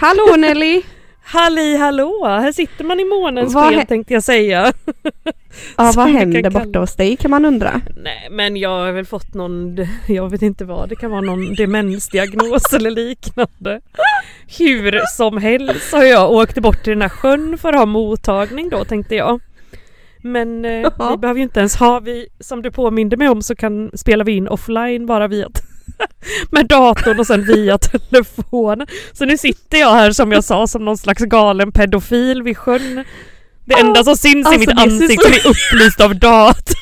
Hallå Nelly! Halli hallå! Här sitter man i månens Vad sken tänkte jag säga. Ja, vad händer borta hos dig kan man undra. Nej men jag har väl fått någon, jag vet inte vad, det kan vara någon demensdiagnos eller liknande. Hur som helst har jag åkt bort till den här sjön för att ha mottagning då tänkte jag. Men eh, vi behöver ju inte ens ha, vi, som du påminde mig om så kan, spelar vi in offline bara via med datorn och sen via telefonen. Så nu sitter jag här som jag sa som någon slags galen pedofil vid sjön. Det enda som syns alltså, i mitt ansikte så- är upplyst av datorn.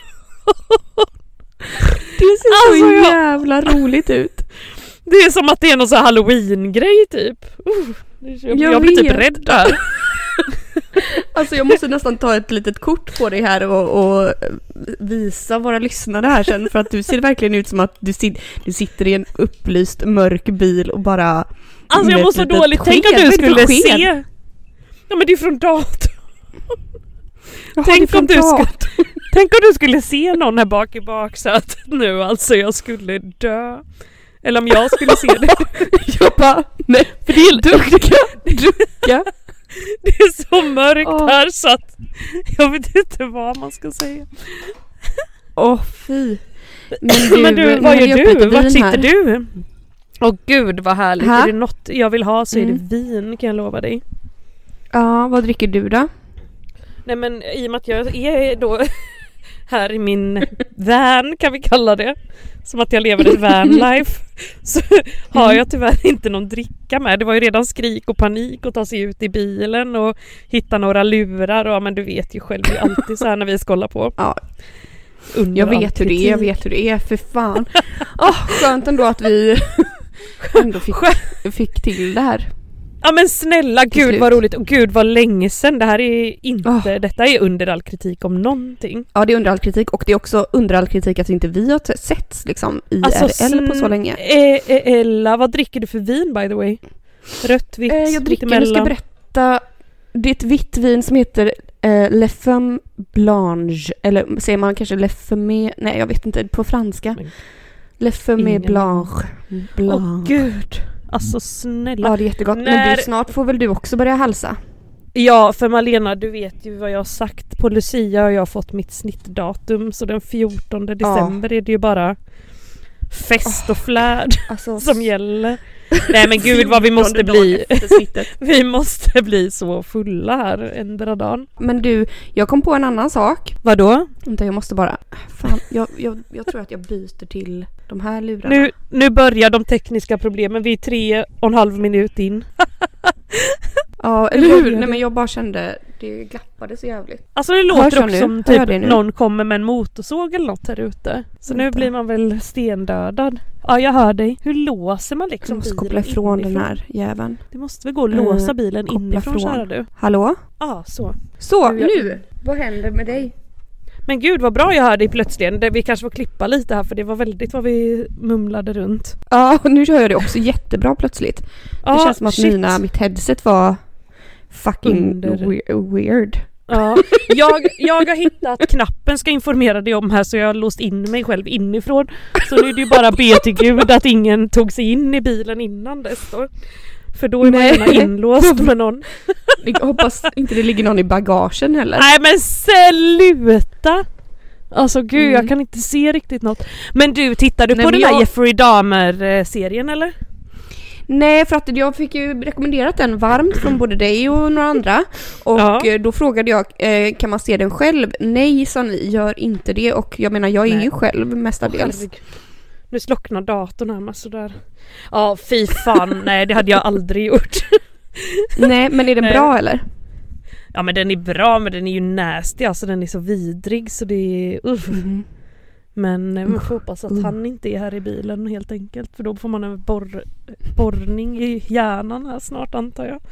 Det ser Alltså, så jag- jävla roligt ut. Det är som att det är någon sån halloween-grej typ. Uh, jag, Jag jag blir typ rädd där. Alltså jag måste nästan ta ett litet kort på dig här och, och visa våra lyssnare här sen för att du ser verkligen ut som att du, sit, du sitter i en upplyst mörk bil och bara Alltså jag mår så dåligt. Tänk om du skulle se. Ja men det är från datorn. Jaha, Tänk om, du skulle, tänk om du skulle se någon här bak i baksätet nu alltså. Jag skulle dö. Eller om jag skulle se det. Jag bara, nej, För det är, ducka, ducka. det är så mörkt Åh. här så att jag vet inte vad man ska säga. Åh fy. Men du, men du, vad gör du? Vart sitter här. du? Åh gud vad härligt. Här? Är det något jag vill ha så är Mm. det vin kan jag lova dig. Ja, vad dricker du då? Nej men i och med att jag är då här i min van kan vi kalla det. Som att jag lever ett vanlife. Så har jag tyvärr inte någon dricka med. Det var ju redan skrik och panik att ta sig ut i bilen och hitta några lurar och men du vet ju själv det är alltid så här när vi ska hålla på. Ja, Under jag vet hur det är, jag vet hur det är, för fan. Åh, skönt ändå att vi ändå fick, fick till det här. Ja men snälla gud slut. vad roligt och gud vad länge sedan. Det här är inte, Åh. detta är under all kritik om någonting. Ja, det är under all kritik och det är också under all kritik att inte vi har setts liksom IRL på så länge. Eh, eh, Ella, vad dricker du för vin by the way? Rött, vitt, Eh, jag dricker, nu ska berätta, det är ett vitt vin som heter eh, Le Femme Blanche, eller säger man kanske Le Femme, nej jag vet inte, på franska. Men- Le Femme Ingen Blanche. Åh Blanche. gud! Alltså snälla. Ja, det är jättegott. Men När- du, snart får väl du också börja halsa? Ja, för Malena du vet ju vad jag har sagt. På Lucia har jag fått mitt snittdatum så den 14 december är det ju bara fest och flärd Alltså, som gäller. Nej men gud vad vi måste 14 dagen bli. Vi måste bli så fulla här ändra dagen. Men du, jag kom på en annan sak. Vadå? Vänta, jag måste bara... Fan, jag, jag, jag tror att jag byter till de här lurarna. Nu, nu börjar de tekniska problemen. Vi är tre och en halv minut in. Ja, eller hur? Nej men jag bara kände, det glappade så jävligt. Alltså det låter också nu? som typ nu? någon kommer med en motorsåg eller något här ute. Så nu Vänta. blir man väl stendödad. Ja jag hör dig. Hur låser man Jag liksom måste bilen koppla ifrån den här jäveln. Det måste väl gå att låsa Eh, bilen koppla inifrån från. kära du. Hallå? Ja så. Så, Nu, jag- nu! Vad händer med dig? Men gud vad bra jag hör dig plötsligt. Det- Vi kanske får klippa lite här för det var väldigt vad vi mumlade runt. Ja, och nu hör jag det också jättebra plötsligt. Det Ja, känns som att shit. mina, mitt headset var fucking Under. we- weird. Ja, jag, jag har hittat knappen ska informera dig om här så jag har låst in mig själv inifrån. Så nu är det ju bara be till gud att ingen tog sig in i bilen innan dess då. För då är man Nej. gärna inlåst med någon. Jag hoppas inte det ligger någon i bagagen heller. Nej men sluta! Alltså gud Mm. jag kan inte se riktigt något. Men du, tittar du Nej, på den jag- Jeffrey Dahmer-serien eller? Nej, för att jag fick ju rekommenderat den varmt från både dig och några andra. Och Ja. eh, då frågade jag, eh, kan man se den själv? Nej, sa ni, gör inte det. Och jag menar, jag är Nej. ju själv mestadels. Herregud. Nu slocknar datorn här med sådär. Ja fy fan, nej det hade jag aldrig gjort. Nej, men är den Nej. bra eller? Ja men den är bra men den är ju nasty alltså den är så vidrig så det är uff. Mhm. Men eh, vi får hoppas att uh. han inte är här i bilen helt enkelt för då får man en borr, borrning i hjärnan här snart antar jag.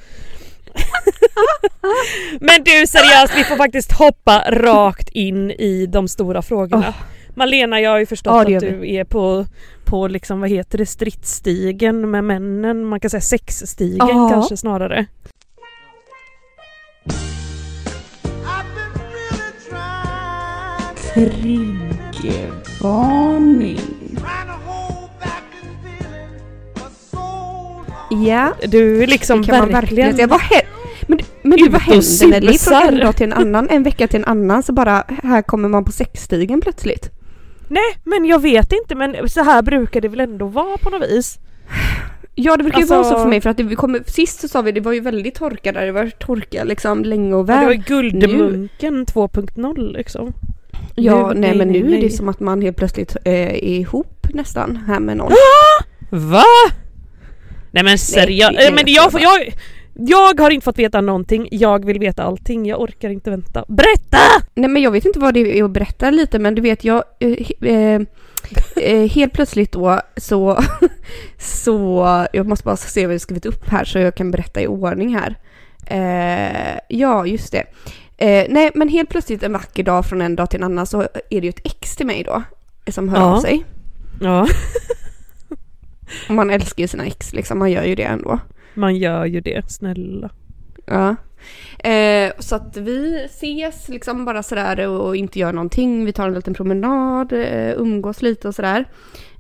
Men du seriöst, vi får faktiskt hoppa rakt in i de stora frågorna. Malena, jag har ju förstått Ja, att du är på, på liksom, vad heter det, stridsstigen med männen. Man kan säga sexstigen Ja. kanske snarare. I've long. Ja, Du är liksom det kan man verkligen... verkligen säga. Vad men, men du, vad händer Nelly? Från en dag till en annan, en vecka till en annan så bara här kommer man på sexstigen plötsligt. Nej men jag vet inte men så här brukar det väl ändå vara på något vis. Ja det brukar ju Alltså- vara så för mig för att det, vi kommer, sist så sa vi det var ju väldigt torka där, det var torka liksom länge och Ja, det var väl. ju Guldmunken 2.0 liksom. Ja Nu- nej, nej, men nej, nu är nej. det som att man helt plötsligt eh, är ihop nästan här med någon. Va? Nej men seriöst, är men jag, får- jag, jag har inte fått veta någonting, jag vill veta allting, jag orkar inte vänta. Berätta! Nej men jag vet inte vad det är att berätta lite men du vet jag eh, eh, eh, helt plötsligt då så så jag måste bara se vad jag skrivit upp här så jag kan berätta i ordning här. Eh, ja just det. Eh, nej men helt plötsligt en vacker dag från en dag till en annan så är det ju ett ex till mig då som hör Ja. av sig. Ja, man älskar ju sina ex liksom, man gör ju det ändå. man gör ju det, snälla. Ja. Eh, så att vi ses liksom bara sådär och inte gör någonting. Vi tar en liten promenad, eh, umgås lite och sådär.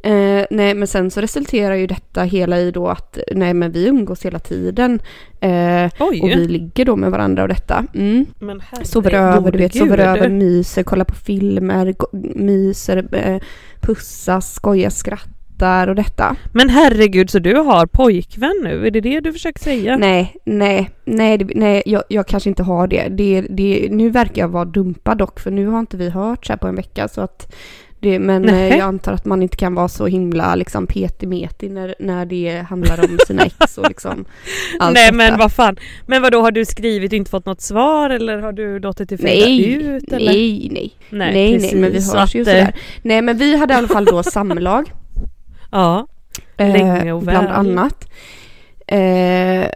Eh, nej men sen så resulterar ju detta hela i då att nej men vi umgås hela tiden. Eh, och vi ligger då med varandra och detta. Mm. men Sover över, du vet, sover över, myser, kollar på filmer, myser, eh, pussas, skojar, skrattar och detta. Men herregud, så du har pojkvän nu? Är det det du försöker säga? Nej, nej, nej, det, nej jag, jag kanske inte har det. det, det. Nu verkar jag vara dumpad dock, för nu har inte vi hört så här på en vecka. Så att det, men eh, Nej. jag antar att man inte kan vara så himla liksom petimeti när, när det handlar om sina ex och liksom allt Nej detta. men vad fan. Men vad då har du skrivit och inte fått något svar eller har du låtit det Nej, ut? Eller? nej, nej, nej, Nej, nej, men vi precis, hörs ju att, eh, sådär. Nej, men vi hade i alla fall då samlag. Ja. eh, Länge och Bland väl. annat. Eh,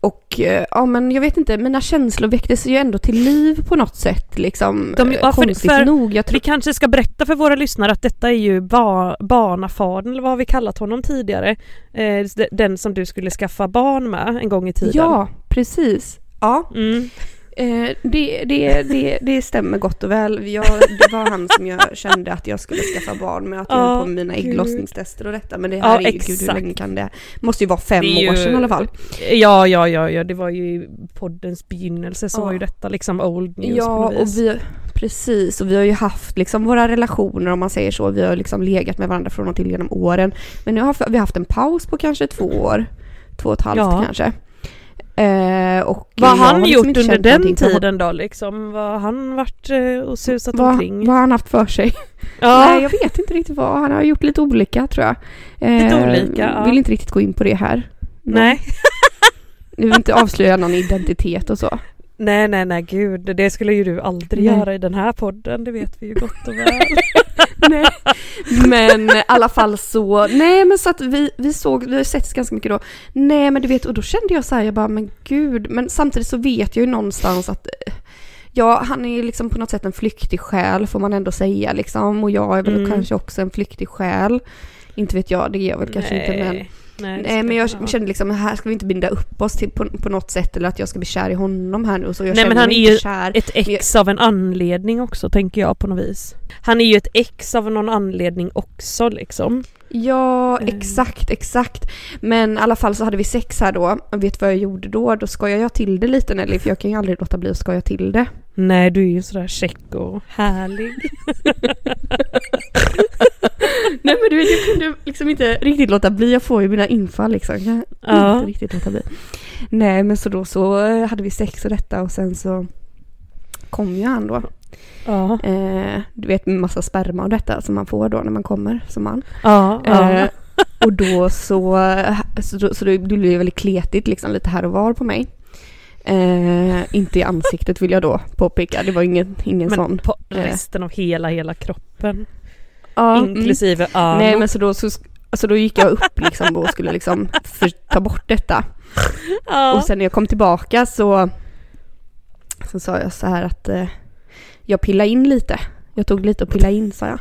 och eh, ja men jag vet inte, mina känslor väcktes ju ändå till liv på något sätt liksom. De- ja, konstigt för- nog. Jag tror, Vi kanske ska berätta för våra lyssnare att detta är ju ba barnafadern, eller vad har vi kallat honom tidigare? Eh, den som du skulle skaffa barn med en gång i tiden. ja, precis. Ja, Mm. Eh, det, det, det, det stämmer gott och väl. Jag, det var han som jag kände att jag skulle skaffa barn med, att jag Ja, höll på med mina ägglossningstester och detta. Men det här är ju, gud hur länge kan det? Måste ju vara fem är år ju- sedan i alla fall. Ja, ja, ja, ja, det var ju poddens begynnelse så Ja. var ju detta liksom old news Ja, på något och vis. vi, precis. Och vi har ju haft liksom våra relationer om man säger så. Vi har liksom legat med varandra från och till genom åren. Men nu har vi haft en paus på kanske två år. Två och ett halvt Ja. kanske. Eh, och Vad har han liksom gjort under den tiden då liksom? Vad har han varit eh, och susat Vad, omkring? vad har han haft för sig? ja, Nej, jag vet inte riktigt vad. Han har gjort lite olika tror jag. Lite olika, ja. Vill inte riktigt gå in på det här. nej. Jag vill inte avslöja någon identitet och så. Nej, nej, nej, gud, det skulle ju du aldrig Nej. göra i den här podden, det vet vi ju gott och väl. nej. Men i alla fall så, nej men så att vi, vi såg, vi har sett ganska mycket då. Nej men du vet, och då kände jag så här, jag bara men gud, men samtidigt så vet jag ju någonstans att eh, Ja, han är ju liksom på något sätt en flyktig själ får man ändå säga liksom. Och jag är väl Mm. kanske också en flyktig själ. Inte vet jag, det är jag väl kanske inte men. Nej, Nej men jag kände liksom, här ska vi inte binda upp oss till på, på något sätt eller att jag ska bli kär i honom här nu. Så jag Nej, men han är ju kär. ett ex av en anledning också tänker jag på något vis. Han är ju ett ex av någon anledning också liksom. Ja, Mm. exakt, exakt. Men i alla fall så hade vi sex här då. Och vet du vad jag gjorde då? Då skojade jag till det lite Nelly, för jag kan ju aldrig låta bli att skoja till det. Nej du är ju sådär check och härlig. Nej men du vet, jag kunde liksom inte riktigt låta bli. Jag får ju mina infall liksom. Jag kan Ja. inte riktigt låta bli. Nej men så då så eh, hade vi sex och detta och sen så kom ju han då. Ja, Eh, du vet massa sperma och detta som man får då när man kommer som man. ja, ja. Eh, och då så, så, så det blev det väldigt kletigt liksom lite här och var på mig. Eh, inte i ansiktet vill jag då påpeka, det var ingen, ingen Men sån. på eh. resten av hela, hela kroppen. Ja, mm. inklusive Ano. Nej men så då, så, alltså då gick jag upp liksom och skulle liksom för, ta bort detta. ja. Och sen när jag kom tillbaka så, så sa jag så här att eh, jag pillade in lite. Jag tog lite och pillade in sa jag.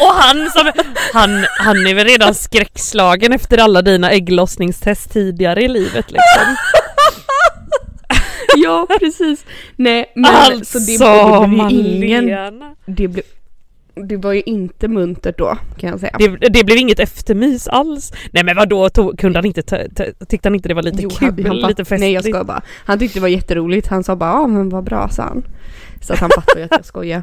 Och han som, han, han är väl redan skräckslagen efter alla dina ägglossningstest tidigare i livet liksom. Ja precis. Nej men Alltså så det, det blev ju ingen, det, blev, det var ju inte muntert då kan jag säga. Det, det blev inget eftermys alls. Nej men vadå, tog, kunde han inte, tyckte han inte det var lite Jo, kul, han, bara, lite festligt? Nej jag skojar bara. Han tyckte det var jätteroligt. Han sa bara ja men vad bra sa han. Så att han fattade ju att jag skojar.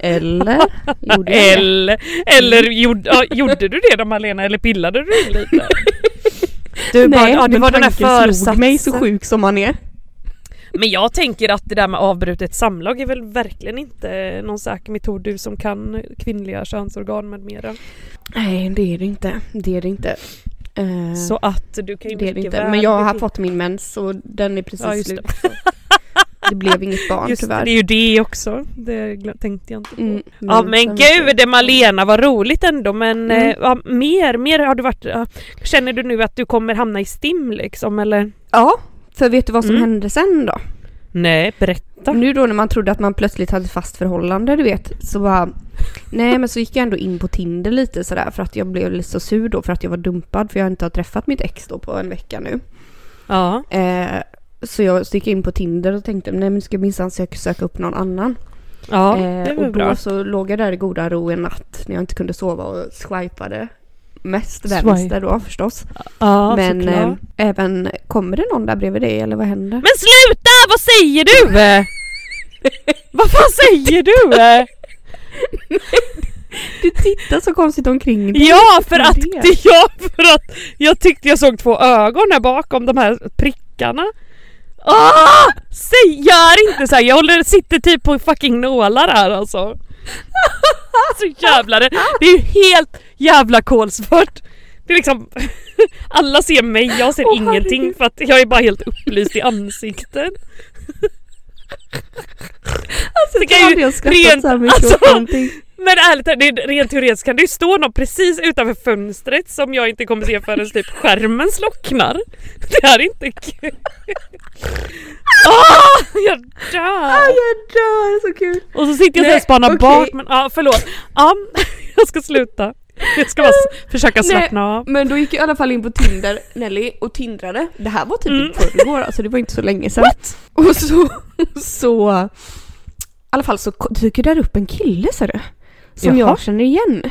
Eller? Gjorde jag? Eller, eller gjorde, ja, gjorde du det då Malena eller pillade du lite? Du bara, Nej, ja, det var den här slog mig så försatsen. sjuk som han är. Men jag tänker att det där med avbrutet samlag är väl verkligen inte någon säker metod du som kan kvinnliga könsorgan med mera. Nej det är det inte. Det är det inte. Eh, Så att du kan ju det är det inte. väl Men jag har fått min mens och den är precis Ja, just slut. det. blev inget barn Just det, tyvärr. det är ju det också. Det tänkte jag inte på. Mm, Ja men gud det Malena vad roligt ändå men Mm. eh, ja, mer, mer har du varit, känner du nu att du kommer hamna i STIM liksom eller? Ja, för vet du vad som Mm. hände sen då? Nej berätta. Nu då när man trodde att man plötsligt hade fast förhållande, du vet, så bara... Nej men så gick jag ändå in på Tinder lite sådär för att jag blev lite så sur då för att jag var dumpad för jag inte har träffat mitt ex då på en vecka nu. Ja. Eh, så jag gick in på Tinder och tänkte nej men nu ska jag minsann söka, söka upp någon annan. Ja eh, det var och då bra. så låg jag där i goda ro en natt när jag inte kunde sova och swipade. Mest vänster då förstås. Ja men eh, även, kommer det någon där bredvid dig eller vad händer? Men sluta! Vad säger du? vad fan säger du? Du tittar så konstigt omkring dig. Ja för att, det? ja för att jag tyckte jag såg två ögon här bakom de här prickarna. Ah! Säg, gör inte så här. jag håller, sitter typ på fucking nålar här alltså. Så jävla det, det är ju helt jävla kolsvart. Det är liksom, alla ser mig, jag ser Åh, ingenting herregud. för att jag är bara helt upplyst i ansiktet. Alltså, Det kan jag ju skrattat rent- så här mycket alltså- åt någonting. Men ärligt det är rent teoretiskt kan det ju stå någon precis utanför fönstret som jag inte kommer se förrän typ skärmen slocknar. Det här är inte kul. Åh, jag dör! Jag dör, så kul. Och så sitter jag och spanar okej. bak men ja förlåt. Ja, jag ska sluta. Jag ska bara försöka Nej. slappna av. Men då gick jag i alla fall in på Tinder, Nelly, och tindrade. Det här var typ Mm. förrgår, alltså det var inte så länge sedan. Och så, så, i alla fall så dyker där upp en kille ser du. Som Jaha. jag känner igen.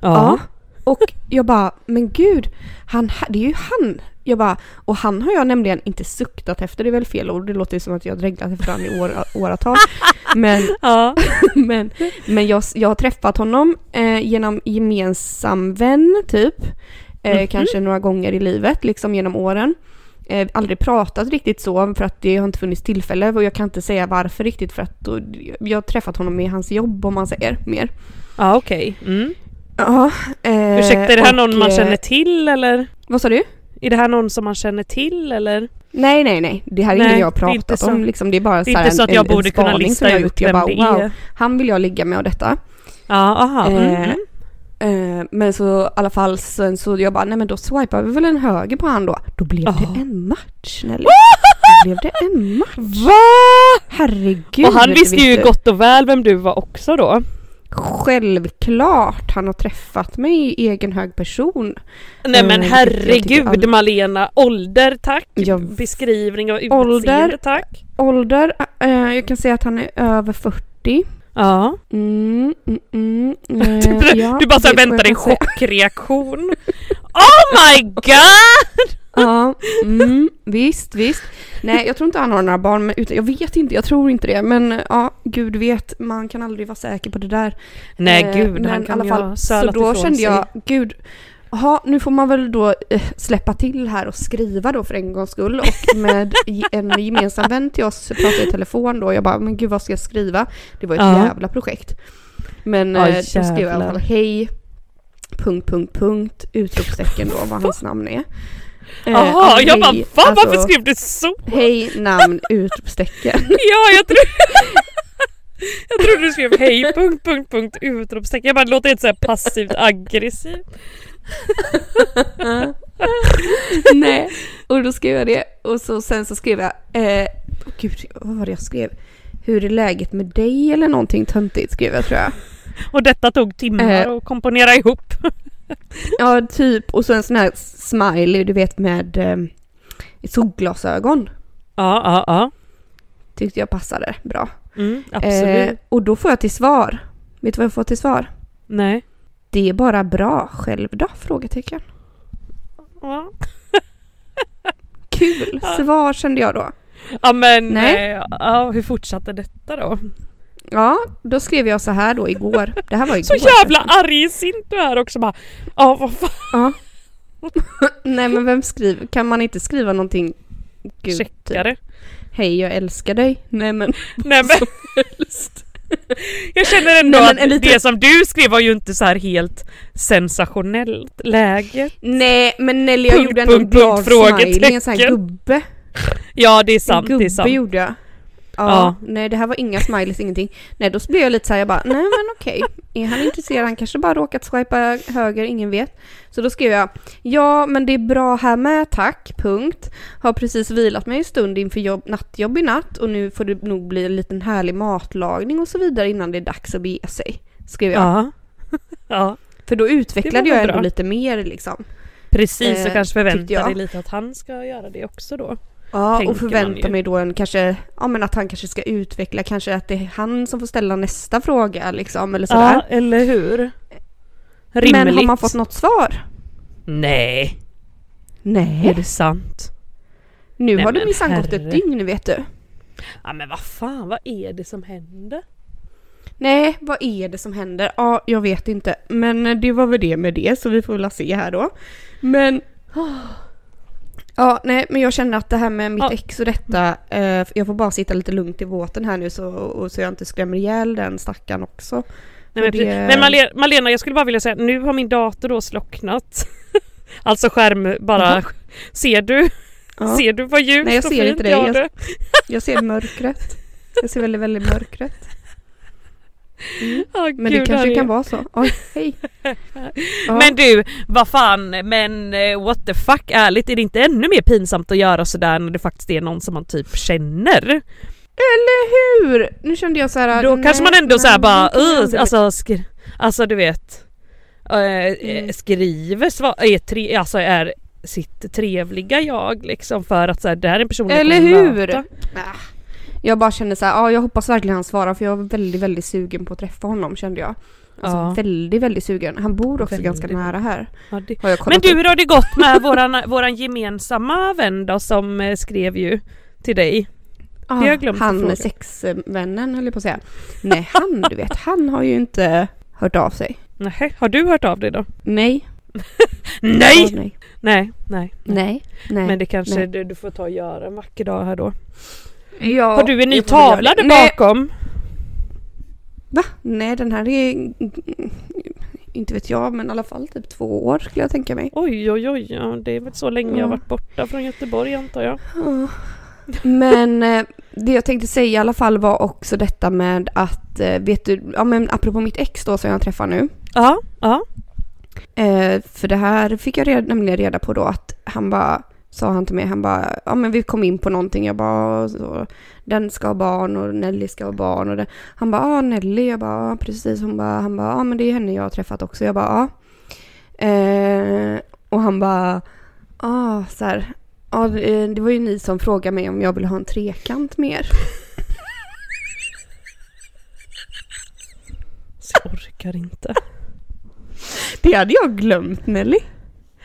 Ja. Och jag bara, men gud, han, det är ju han. Jag bara, och han har jag nämligen inte suktat efter, det är väl fel ord, det låter som att jag har dreglat efter honom i år, åratal. Men, Ja. men, men jag, jag har träffat honom eh, genom gemensam vän typ. Eh, Mhm. Kanske några gånger i livet, liksom genom åren. Eh, aldrig pratat riktigt så för att det har inte funnits tillfälle och jag kan inte säga varför riktigt för att då, jag har träffat honom i hans jobb om man säger mer. Ja okej. Mm. Ja. Eh, Ursäkta, är det här och, någon man känner till eller? Vad sa du? Är det här någon som man känner till eller? Nej, nej, nej. Det här är Nej, ingen jag har pratat så. om. Liksom, det är bara Det är inte så en, att jag en, borde en kunna lista jag ut gjort. Jag vem bara det wow, är. han vill jag ligga med och detta. Ja, aha. Mm. Eh, eh, men så i alla fall sen så jag bara, nej men då swipar vi väl en höger på han då. Då blev Ja. det en match Nelly. Då blev det en match. Va? Herregud. och han visste ju gott och väl vem du var också då. Självklart, han har träffat mig i egen hög person. Nej men Eh, herregud all- Malena, ålder tack, Jag- beskrivning av utseende tack. Ålder, eh, jag kan säga att han är över 40. Ja. Mm, mm, mm, Du, eh, ja, du bara så väntar en chockreaktion. Oh my god! Ja, mm, visst, visst. Nej, jag tror inte han har några barn, men utan, jag vet inte, jag tror inte det. Men ja, gud vet, man kan aldrig vara säker på det där. Nej Eh, gud, men han kan ju ha Så då kände sig. jag, gud, Jaha, nu får man väl då eh, släppa till här och skriva då för en gångs skull. Och med en gemensam vän till oss pratade i telefon då. Jag bara, men gud vad ska jag skriva? Det var ett Ja. jävla projekt. Men Ja, eh, då skrev jag i alla fall hej, punkt, punkt, punkt, utropstecken då vad hans namn är. Eh, Jaha, alltså, jag bara hej, fan varför alltså, skrev du så? Hej, namn, utropstecken. Ja, jag tror... Jag trodde du skrev hej punkt punkt punkt utropstecken. Jag bara låter inte så passivt aggressivt. Nej, och då skrev jag det och så, sen så skrev jag, eh, åh gud vad var det jag skrev? Hur är läget med dig eller någonting töntigt skrev jag tror jag. Och detta tog timmar Eh. att komponera ihop. Ja typ och så en sån här smiley du vet med eh, solglasögon. Ja, ja, ja. Tyckte jag passade bra. Mm, absolut. Eh, och då får jag till svar. Vet du vad jag får till svar? Nej. Det är bara bra. Själv då? Frågetecken. Ja. Kul svar kände jag då. Ja men Nej. eh, ja, hur fortsatte detta då? Ja, då skrev jag så här då igår. Det här var igår. Så jävla argsint du är också bara. Ja vad fan. Ja. Nej men vem skriver? Kan man inte skriva någonting? Gud, typ. Checkare. Hej jag älskar dig. Nej men. Nej men. Jag känner ändå Nej, att en liten- det som du skrev var ju inte så här helt sensationellt läge. Nej men Nelly jag Punkt, gjorde ändå en punkt, bra smiley, en sån här gubbe. Ja det är sant, det gubbe är sant. gjorde jag. Ja, Ja. nej det här var inga smileys, ingenting. Nej då blev jag lite så här, jag bara, nej men okej. Är han intresserad? Han kanske bara råkat swipa höger, ingen vet. Så då skrev jag, ja men det är bra här med, tack, punkt. Har precis vilat mig en stund inför jobb, nattjobb i natt och nu får det nog bli en liten härlig matlagning och så vidare innan det är dags att bege sig. Skrev jag. Ja. ja. För då utvecklade jag ändå bra. lite mer liksom. Precis, Eh, och kanske förvänta tyckte jag. dig lite att han ska göra det också då. Ja, och förvänta man ju. mig då en kanske, ja men att han kanske ska utveckla, kanske att det är han som får ställa nästa fråga liksom, eller sådär. Ja, eller hur? Rimligt. Men har man fått något svar? Nej, är Nej. det sant? Nu Nej, har det minsann gått ett dygn vet du. Ja men vad fan, vad är det som händer? Nej, vad är det som händer? Ja, jag vet inte. Men det var väl det med det, så vi får väl se här då. Men... Ja, nej, men jag känner att det här med mitt Ja. ex och detta, eh, jag får bara sitta lite lugnt i båten här nu så, och, så jag inte skrämmer ihjäl den stackaren också. Nej, men, det- men Malena, Malena, jag skulle bara vilja säga, nu har min dator då slocknat. alltså skärm bara... Jaha. Ser du? Ja, Ser du vad ljust Nej, jag och ser inte det. jag jag ser mörkret. Jag ser väldigt, väldigt mörkret. Åh, Men gud, det kanske Harry. kan vara så. Oj, hej. Ja. Men du, vad fan, men eh, what the fuck, ärligt, är det inte ännu mer pinsamt att göra sådär när det faktiskt är någon som man typ känner? Eller hur? Nu kände jag så här. Då nej, kanske man ändå såhär bara, det uh, alltså, skri- alltså du vet, eh, Mm. skriver, är, tre- alltså är sitt trevliga jag liksom för att så här, det här är en person jag Eller hur? möta. Ah. Jag bara kände så här, ja jag hoppas verkligen han svarar för jag var väldigt, väldigt sugen på att träffa honom kände jag. Alltså Ja. väldigt, väldigt sugen. Han bor också Väldigt. ganska nära här. Ja, det- Men du, hur har det gått med våran, våran gemensamma vän då som eh, skrev ju till dig? Ah, har jag glömt Han sexvännen höll jag på att säga. Nej han du vet, han har ju inte hört av sig. Nej, har du hört av dig då? Nej. Nej! Ja, nej. Nej, nej. Nej. Nej. Men det kanske nej. du, du får ta och göra en vacker dag här då. Ja, har du en ny tavla där Nej. bakom? Va? Nej den här är inte vet jag men i alla fall typ två år skulle jag tänka mig. Oj oj oj, ja, det är väl så länge jag Ja. har varit borta från Göteborg antar jag. Ja. Men eh, det jag tänkte säga i alla fall var också detta med att, eh, vet du, ja men apropå mitt ex då som jag träffar nu. Ja, ja. Eh, för det här fick jag red, nämligen reda på då att han bara, sa han till mig, han bara, ja men vi kom in på någonting, jag bara, så, den ska ha barn och Nelly ska ha barn och det. Han bara, ja Nelly, jag bara, ja precis, hon bara, han bara, ja men det är henne jag har träffat också, jag bara, ja. Eh, och han bara, ja så här, ja det det var ju ni som frågade mig om jag ville ha en trekant mer. Så jag orkar inte. Det hade jag glömt Nelly.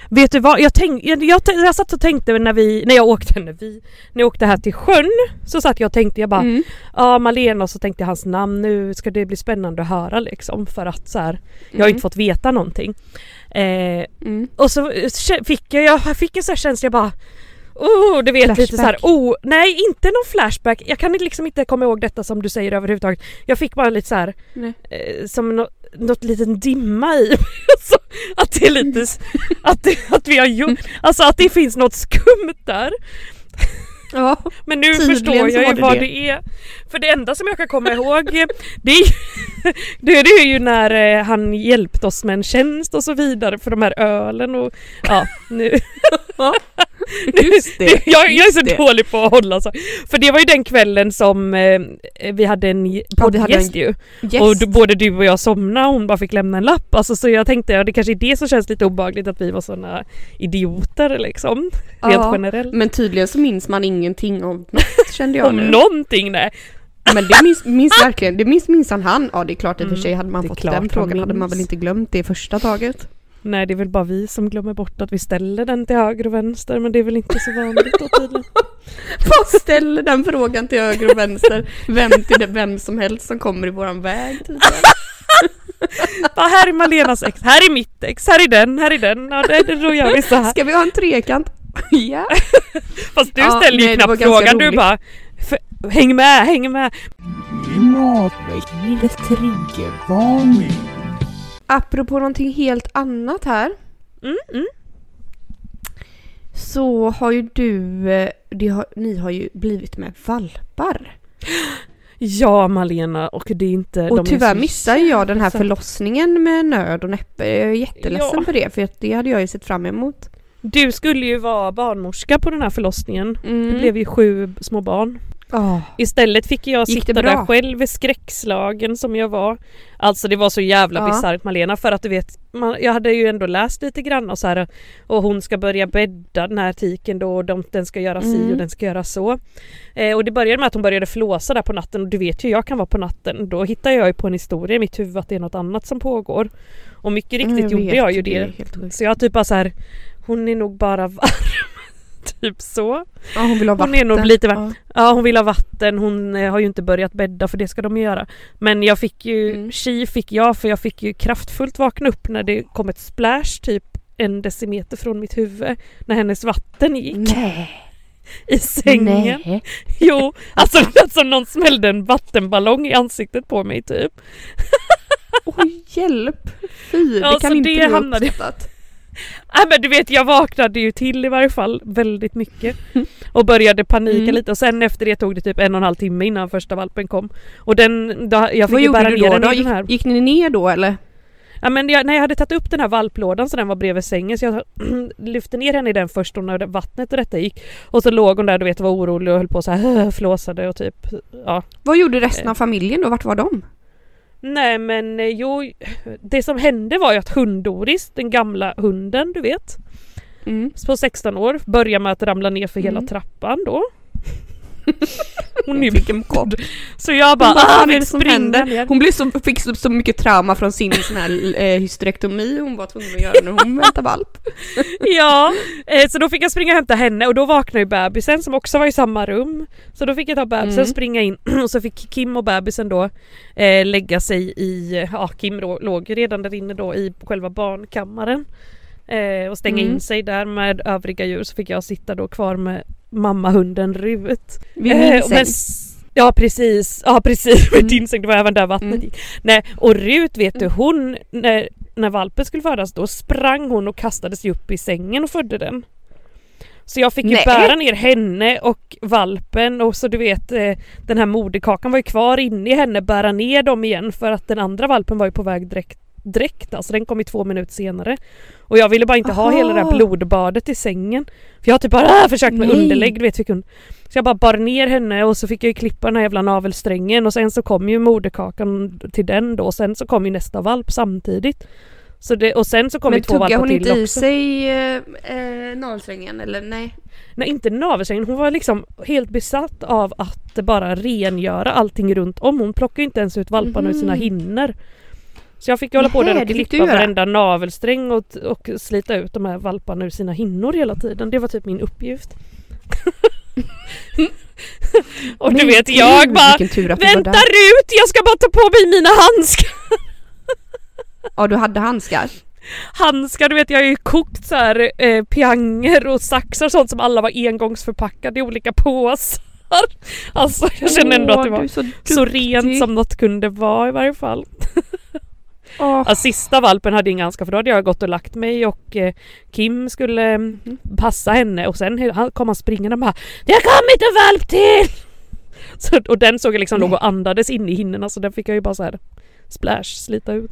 Vet du vad, jag, tänk, jag, jag, jag satt och tänkte när vi, när jag åkte, när vi, när jag åkte här till sjön så satt jag och tänkte, jag bara, Mm. ja Malena och så tänkte jag hans namn, nu ska det bli spännande att höra liksom för att så här, jag har Mm. inte fått veta någonting. Eh, Mm. och så kä- fick jag, jag fick en sån här känsla, jag bara Oh, du vet lite så här, Flashback. oh, nej inte någon flashback, jag kan liksom inte komma ihåg detta som du säger överhuvudtaget. Jag fick bara lite så här, Nej. eh, som nå, något liten dimma i alltså, att det är lite, att, det, att vi har gjort, alltså att det finns något skumt där. Ja. Men nu förstår jag ju det vad det. det. är. För det enda som jag kan komma ihåg det är, det är ju när eh, han hjälpte oss med en tjänst och så vidare för de här ölen och ja nu. Just det, jag, jag är så det. dålig på att hålla så. För det var ju den kvällen som eh, vi hade en poddgäst ju. Yes. Och d- både du och jag somnade och hon bara fick lämna en lapp. Alltså, så jag tänkte ja, det kanske är det som känns lite obehagligt att vi var såna idioter liksom. Ja, generellt. Men tydligen så minns man ingenting om något kände jag Om nu. någonting nej. Men det minns, minns verkligen, det minns minsann han. Ja det är klart i och för Mm, sig hade man fått den frågan hade man väl inte glömt det första taget. Nej det är väl bara vi som glömmer bort att vi ställer den till höger och vänster men det är väl inte så vanligt då tydligen. Vad ställer den frågan till höger och vänster? Vem till det, vem som helst som kommer i våran väg tydligen. Ja, här är Malenas ex, här är mitt ex, här är den, här är den. Ja, det, det, då gör vi så här. Ska vi ha en trekant? ja. Fast du Ja, ställer ju nej, knappt frågan, du bara "F- Häng med, häng med. Klimatväckningens triggervarning. Apropå någonting helt annat här. Mm, mm. Så har ju du, eh, har, ni har ju blivit med valpar. Ja Malena och det är inte... Och är tyvärr missade jag den här förlossningen med nöd och näppe. Jag är jätteledsen Ja. för det för det hade jag ju sett fram emot. Du skulle ju vara barnmorska på den här förlossningen. Mm. Det blev ju sju små barn. Åh, Istället fick jag Gick sitta där själv skräckslagen som jag var. Alltså det var så jävla Ja. bisarrt Malena för att du vet, man, jag hade ju ändå läst lite grann och så här och hon ska börja bädda den här tiken då och de, den ska göra si Mm. och den ska göra så. Eh, och det började med att hon började flåsa där på natten och du vet ju jag kan vara på natten. Då hittar jag ju på en historia i mitt huvud att det är något annat som pågår. Och mycket riktigt jag gjorde vet, jag ju det det. så jag typ bara så här, hon är nog bara varm. typ så. Ja, hon vill ha Hon vatten. är nog lite var- Ja. Ja hon vill ha vatten, hon eh, har ju inte börjat bädda för det ska de ju göra. Men jag fick ju, Mm. chi fick jag för jag fick ju kraftfullt vakna upp när det kom ett splash typ en decimeter från mitt huvud när hennes vatten gick Nej. i sängen. Nej. Jo, alltså som någon smällde en vattenballong i ansiktet på mig typ. Oj, hjälp! Fy, Ja, det kan så inte det hamnade- uppskattat. Nej men du vet jag vaknade ju till i varje fall väldigt mycket. Och började panika Mm. lite och sen efter det tog det typ en och en halv timme innan första valpen kom. Och den, då, jag fick Vad ju bära ner då? den då? Gick, den här gick ni ner då eller? Ja men jag, när jag hade tagit upp den här valplådan så den var bredvid sängen så jag lyfte ner henne i den först och när vattnet och detta gick. Och så låg hon där du vet var orolig och höll på så här flåsade och typ ja. Vad gjorde resten Eh. av familjen då? Vart var de? Nej men eh, jo, det som hände var ju att hund-Doris, den gamla hunden du vet, Mm. på 16 år, började med att ramla ner för hela Mm. trappan då. Hon är Fick en kopp. Så jag bara, ah, vad är det som händer? Hon blev så, fick så, så mycket trauma från sin sån här eh, hysterektomi hon var tvungen att göra när hon väntade valp. Ja, eh, så då fick jag springa och hämta henne och då vaknade ju bebisen som också var i samma rum. Så då fick jag ta bebisen Mm. och springa in och så fick Kim och bebisen då eh, lägga sig i, ja Kim då, låg ju redan där inne då i själva barnkammaren. Eh, och stänga Mm. in sig där med övriga djur så fick jag sitta då kvar med mammahunden Rut. Vid Eh, min säng. s- Ja precis, ja precis Mm. din säng, det var även där vattnet Mm. gick. Nej och Rut vet du hon, när, när valpen skulle födas då sprang hon och kastade sig upp i sängen och födde den. Så jag fick ju Nej. bära ner henne och valpen och så du vet eh, den här moderkakan var ju kvar inne i henne, bära ner dem igen för att den andra valpen var ju på väg direkt direkt alltså den kom ju två minuter senare. Och jag ville bara inte ha hela det Aha. där blodbadet i sängen. För jag har typ bara äh, försökt med Nej. underlägg, du vet fick hon. Så jag bara bar ner henne och så fick jag ju klippa den här jävla navelsträngen och sen så kom ju moderkakan till den då och sen så kom ju nästa valp samtidigt. Så det, och sen så kom Men ju två tuggade valpar hon till inte i också. sig eh, eh, navelsträngen eller nej? Nej inte navelsträngen, hon var liksom helt besatt av att bara rengöra allting runt om. Hon plockade ju inte ens ut valparna ur sina Mhm. hinnor. Så jag fick ju hålla på där och klippa varenda navelsträng och, och slita ut de här valparna ur sina hinnor hela tiden. Det var typ min uppgift. och du vet jag bara Vänta. Rut, jag ska bara ta på mig mina handskar! Ja du hade handskar. Handskar, du vet jag har ju kokt så här eh, pianger och saxar och sånt som alla var engångsförpackade i olika påsar. Alltså jag känner ändå att det var så, så rent som något kunde vara i varje fall. Åh. Ja, sista valpen hade ingen handskar för då hade jag gått och lagt mig och eh, Kim skulle mm, Mhm. passa henne och sen han kom han springande och bara Det har kommit en valp till! Så, och den såg jag liksom låg och andades inne i hinnorna så den fick jag ju bara så här splash, slita ut.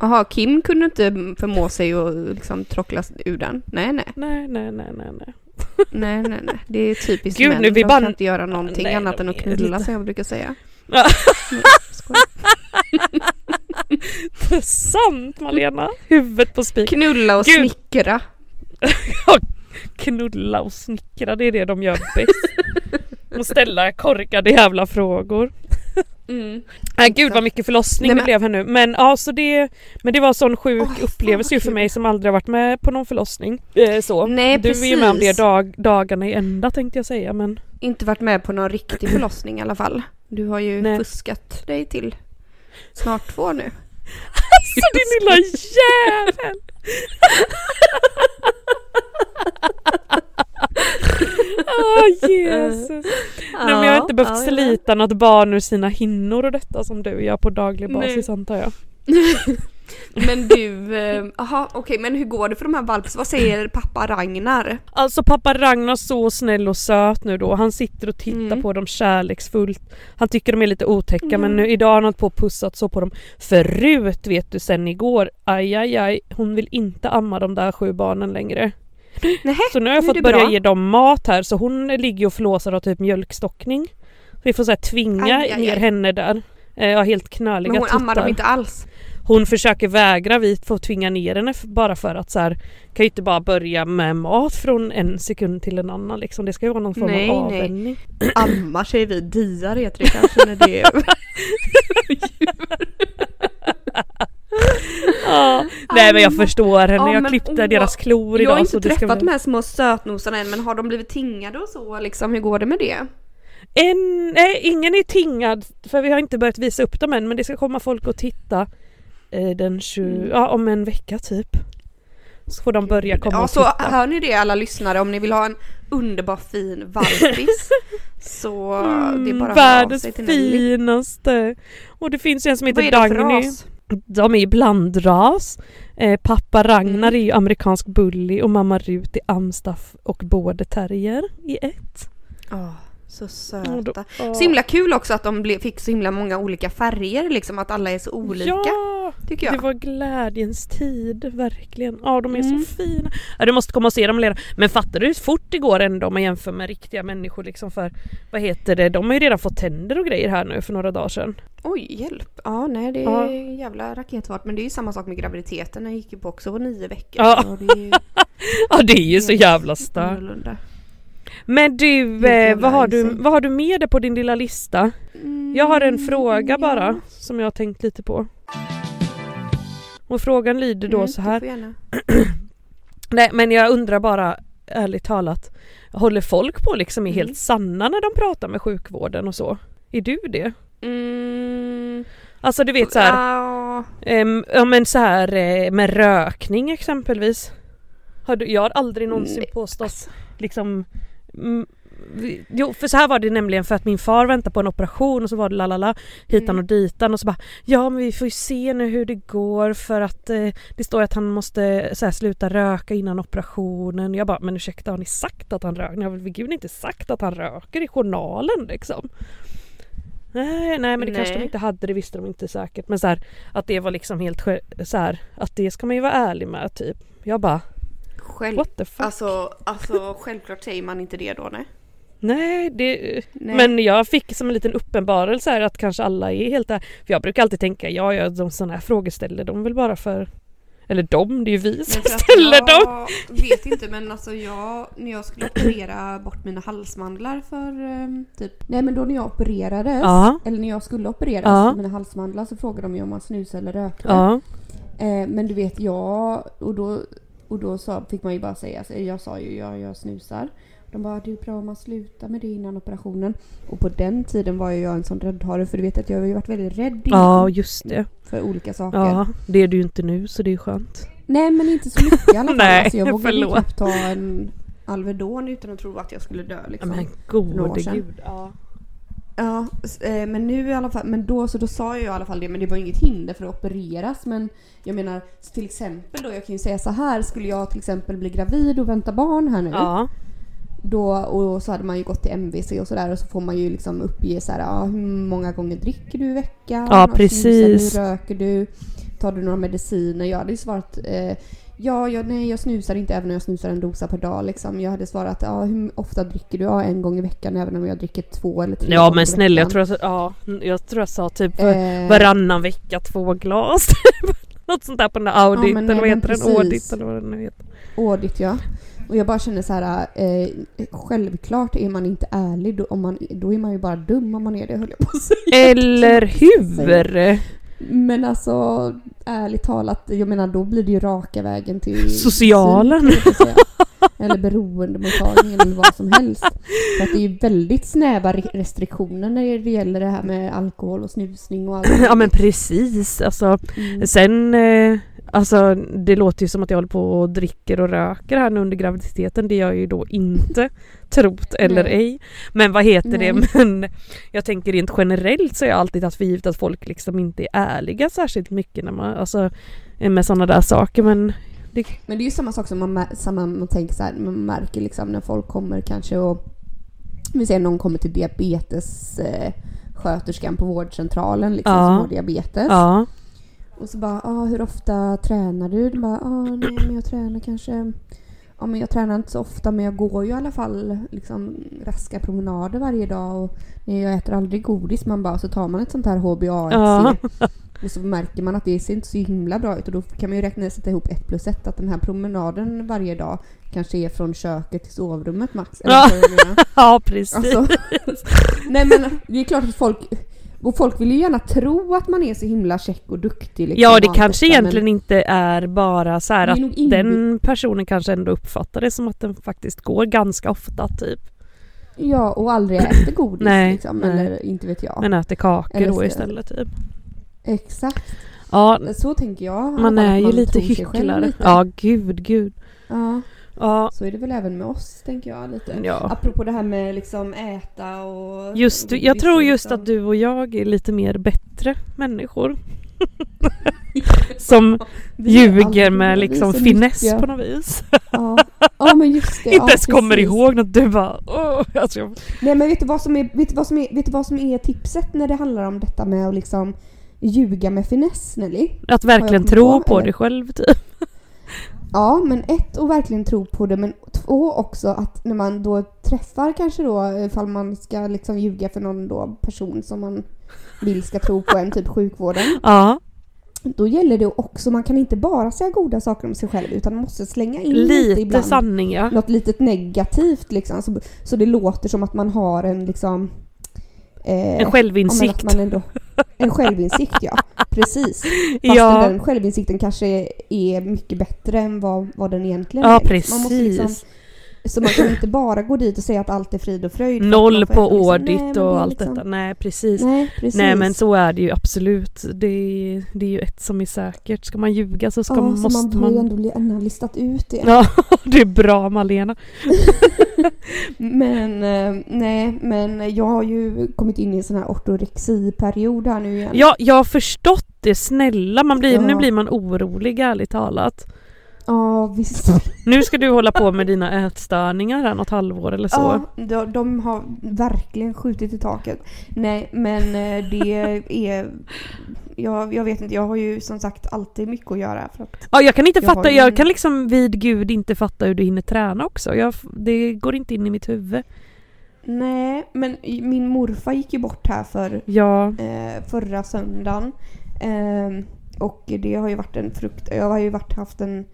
Jaha, Kim kunde inte förmå sig att liksom trockla ur den? Nej, nej. Nej, nej, nej, nej, nej. Nej, nej, nej. Det är typiskt Gud, män. nu vi de bara- kan inte göra någonting Nej, annat än att knulla lite- som jag brukar säga. Ja. Nej, sant Malena! Huvudet på spik. Knulla och Gud. snickra. Knulla och snickra, det är det de gör bäst. Och ställa korkade jävla frågor. Mm. Nej gud vad mycket förlossning Nej, det men- blev här nu. Men ja så det, men det var sån sjuk fan, upplevelse ju för mig som aldrig har varit med på någon förlossning. Eh, så. Nej, du är ju med om det precis. dag, dagarna i ända tänkte jag säga men Inte varit med på någon riktig förlossning i alla fall. Du har ju Nej. fuskat dig till snart två nu. Alltså din lilla jävel! Åh Jesus! Nej, men jag har inte behövt slita något barn ur sina hinnor och detta som du gör på daglig Nej. basis antar jag. Men du, eh, aha, okej men hur går det för de här valps? Vad säger pappa Ragnar? Alltså pappa Ragnar så snäll och söt nu då. Han sitter och tittar Mm. på dem kärleksfullt. Han tycker de är lite otäcka Mm. men nu idag har han hållit på och pussat så på dem. Förut vet du sen igår, aj aj aj, hon vill inte amma de där sju barnen längre. Nähä, Så nu har jag fått börja bra. ge dem mat här så hon ligger och flåsar av typ mjölkstockning. Vi får så här tvinga Aj, aj, ner aj. henne där. Eh, Ja, helt knöliga men hon ammar dem tuttar. inte alls. Hon försöker vägra, vi får tvinga ner henne bara för att så här, kan ju inte bara börja med mat från en sekund till en annan liksom. Det ska ju vara någon form Nej, av nej. avvänjning. Ammar säger vi, diar heter det kanske när det är Ja. Nej men jag förstår henne, Ja, jag klippte åh, deras klor Jag idag. har inte så det ska träffat bli- de här små sötnosarna än men har de blivit tingade och så liksom? Hur går det med det? En, nej, ingen är tingad för vi har inte börjat visa upp dem än men det ska komma folk och titta den 20, Mm. ja, om en vecka typ. Så får de börja komma Ja och så titta. hör ni det alla lyssnare om ni vill ha en underbar fin valpis så det är bara att höra av Världens finaste! Och det finns ju en som heter Dagny. De är i blandras. Eh, pappa Ragnar Mm. är ju amerikansk bully och mamma Rut är amstaff och border terrier i ett. Åh, så söta. ja. Så himla kul också att de fick så himla många olika färger liksom, att alla är så olika. Ja! tycker jag. Det var glädjens tid, verkligen. Ja, de är Mm. så fina. Ja, du måste komma och se dem Lena. Men fattar du hur fort det går ändå om man jämför med riktiga människor liksom för, vad heter det, de har ju redan fått tänder och grejer här nu för några dagar sedan. Oj, hjälp. Ja, nej det är Ja. jävla raketfart. Men det är ju samma sak med graviditeten. Den gick ju på också på nio veckor. Ja. Det är ju Ja, det är ju så jävla stört. Men du, eh, vad, har du vad har du med dig på din lilla lista? Mm, Jag har en fråga ja. bara som jag har tänkt lite på. Och frågan lyder då Mm, så här. Nej men jag undrar bara ärligt talat. Håller folk på liksom är Mm. helt sanna när de pratar med sjukvården och så? Är du det? Mm, Alltså du vet så här, ehm, ja men så här eh, med rökning exempelvis. Har du, jag har aldrig någonsin påstått liksom mm, vi- Jo för så här var det nämligen för att min far väntade på en operation och så var det lalala hitan Mm. och ditan och så bara Ja men vi får ju se nu hur det går för att eh, det står att han måste så här, sluta röka innan operationen. Jag bara men ursäkta har ni sagt att han röker? Ni har väl gud inte sagt att han röker i journalen liksom? Nej, nej men det kanske de Nej. inte hade, det visste de inte säkert. Men så här, att det var liksom helt så här, att det ska man ju vara ärlig med typ. Jag bara själv, what the fuck? alltså, alltså självklart säger man inte det då nej. nej, det, nej. men jag fick som en liten uppenbarelse här att kanske alla är helt där. För jag brukar alltid tänka, ja, ja de sådana här frågor ställer de väl bara för eller de, det är ju vi som ställer dem. jag vet inte men alltså jag, när jag skulle operera bort mina halsmandlar för ehm, typ, nej men då när jag opererades, Ja. eller när jag skulle opereras Ja. mina halsmandlar så frågade de ju om man snusade eller rökte. Ja, Eh, men du vet jag, och då, och då sa, fick man ju bara säga, alltså, jag sa ju ja, jag snusar. De bara, det är bra om man slutar med det innan operationen. Och på den tiden var ju jag en sån räddhare för du vet att jag har ju varit väldigt rädd innan ja just det. för olika saker. Ja, det är du ju inte nu så det är skönt. Nej men inte så mycket i alla fall. Nej, alltså, jag vågade ju förlåt. knappt ta en Alvedon utan att tro att jag skulle dö liksom. men gode gud. Ja. Ja, eh, men nu i alla fall, men då så då sa jag i alla fall det, men det var inget hinder för att opereras. Men jag menar till exempel då, jag kan ju säga så här, skulle jag till exempel bli gravid och vänta barn här nu. Ja. Då, och så hade man ju gått till MVC och sådär och så får man ju liksom uppge så här, ja, hur många gånger dricker du i veckan? Ja, precis. Snusar du, röker du? Tar du några mediciner? Jag hade ju svarat eh, Ja, jag, nej jag snusar inte även om jag snusar en dosa per dag liksom. Jag hade svarat ja, hur ofta dricker du? Ja, en gång i veckan även om jag dricker två eller tre Ja men snälla jag tror jag, ja, jag tror jag sa typ Eh, varannan vecka två glas. Något sånt där på den där Audit Ja, men eller vad heter den? Audit eller vad den nu heter. Audit ja. Och jag bara känner så här, eh, självklart är man inte ärlig då, om man, då är man ju bara dum om man är det höll jag på att säga. Eller hur? Men alltså ärligt talat, jag menar då blir det ju raka vägen till Socialen. psyk. Eller beroendemottagningen eller vad som helst. För att det är ju väldigt snäva re- restriktioner när det gäller det här med alkohol och snusning och allt. Ja men precis. Alltså, Mm. sen, eh, alltså det låter ju som att jag håller på och dricker och röker här nu under graviditeten. Det gör jag ju då inte. Trott eller Nej. ej. Men vad heter det? Nej. Men jag tänker rent generellt så har jag alltid haft för givet att folk liksom inte är ärliga särskilt mycket när man, alltså med sådana där saker men Men det är ju samma sak som man, samma, man tänker så här, man märker liksom när folk kommer kanske och vi säger någon kommer till diabetes eh, sköterskan på vårdcentralen liksom, Ja. som har diabetes. ja. Och så bara, ah, hur ofta tränar du? De bara, ah, nej men jag tränar kanske Ja men jag tränar inte så ofta men jag går ju i alla fall liksom raska promenader varje dag och nej, jag äter aldrig godis. Man bara så tar man ett sånt här HbA1c Ja. och så märker man att det ser inte så himla bra ut och då kan man ju räkna sätta ihop ett plus ett att den här promenaden varje dag kanske är från köket till sovrummet max. Eller Ja. ja precis. Alltså, nej men det är klart att folk och folk vill ju gärna tro att man är så himla check och duktig. Liksom, Ja det kanske detta, egentligen inte är bara så här att nog inbyggt. den personen kanske ändå uppfattar det som att den faktiskt går ganska ofta typ. Men, ja, och aldrig äter godis Nej, liksom, nej. eller inte vet jag. Men äter kakor Eller då istället typ. Exakt. Ja, Så tänker jag. man är ju lite sig själv hycklare. lite. Ja gud gud. ja. Ja, Så är det väl även med oss, tänker jag lite. ja. Apropå det här med liksom äta och... Just, godis jag tror och just liksom. att du och jag är lite mer bättre människor. Som ljuger med liksom finess nyttiga. på något vis. Ja. ja, men just det. Inte ja, ens kommer ihåg något. Du bara åh, alltså, jag- Nej men vet du, vad som är, vet, du vad som är, vet du vad som är tipset när det handlar om detta med att liksom ljuga med finess Nelly? Att verkligen tro på, på dig själv typ. Ja, men ett, att verkligen tro på det, men två också att när man då träffar kanske då, ifall man ska liksom ljuga för någon då person som man vill ska tro på en, typ sjukvården. Ja, Då gäller det också, man kan inte bara säga goda saker om sig själv utan man måste slänga in lite, lite ibland. sanning ja. Något litet negativt liksom, så, så det låter som att man har en liksom... Eh, En men självinsikt. att man ändå, en självinsikt ja, precis. Fast Ja, den självinsikten kanske är mycket bättre än vad, vad den egentligen ja är. liksom. Man måste liksom, precis. Så man kan inte bara gå dit och säga att allt är frid och fröjd. Noll man på liksom, audit det och allt liksom- detta. Nej precis. Nej, precis. Nej men så är det ju absolut. Det är, det är ju ett som är säkert. Ska man ljuga så ska, ja, måste så man har man... ju ändå ändå listat ut det. Ja, det är bra Malena. Men eh, nej, men jag har ju kommit in i en sån här ortorexiperiod här nu igen. Ja, jag har förstått det. Snälla, man blir, nu Ja. blir man orolig ärligt talat. Ja, visst. Nu ska du hålla på med dina ätstörningar här något halvår eller så. Ja, de, de har verkligen skjutit i taket. Nej, men eh, det är... Jag, jag vet inte, jag har ju som sagt alltid mycket att göra. För att, Ja, jag kan inte Jag fatta, ju jag kan liksom vid gud inte fatta hur du hinner träna också. Jag, det går inte in i mitt huvud. nej, men min morfar gick ju bort här för Ja, eh, förra söndagen. Ehm, och det har ju varit en frukt... Jag har ju varit, haft en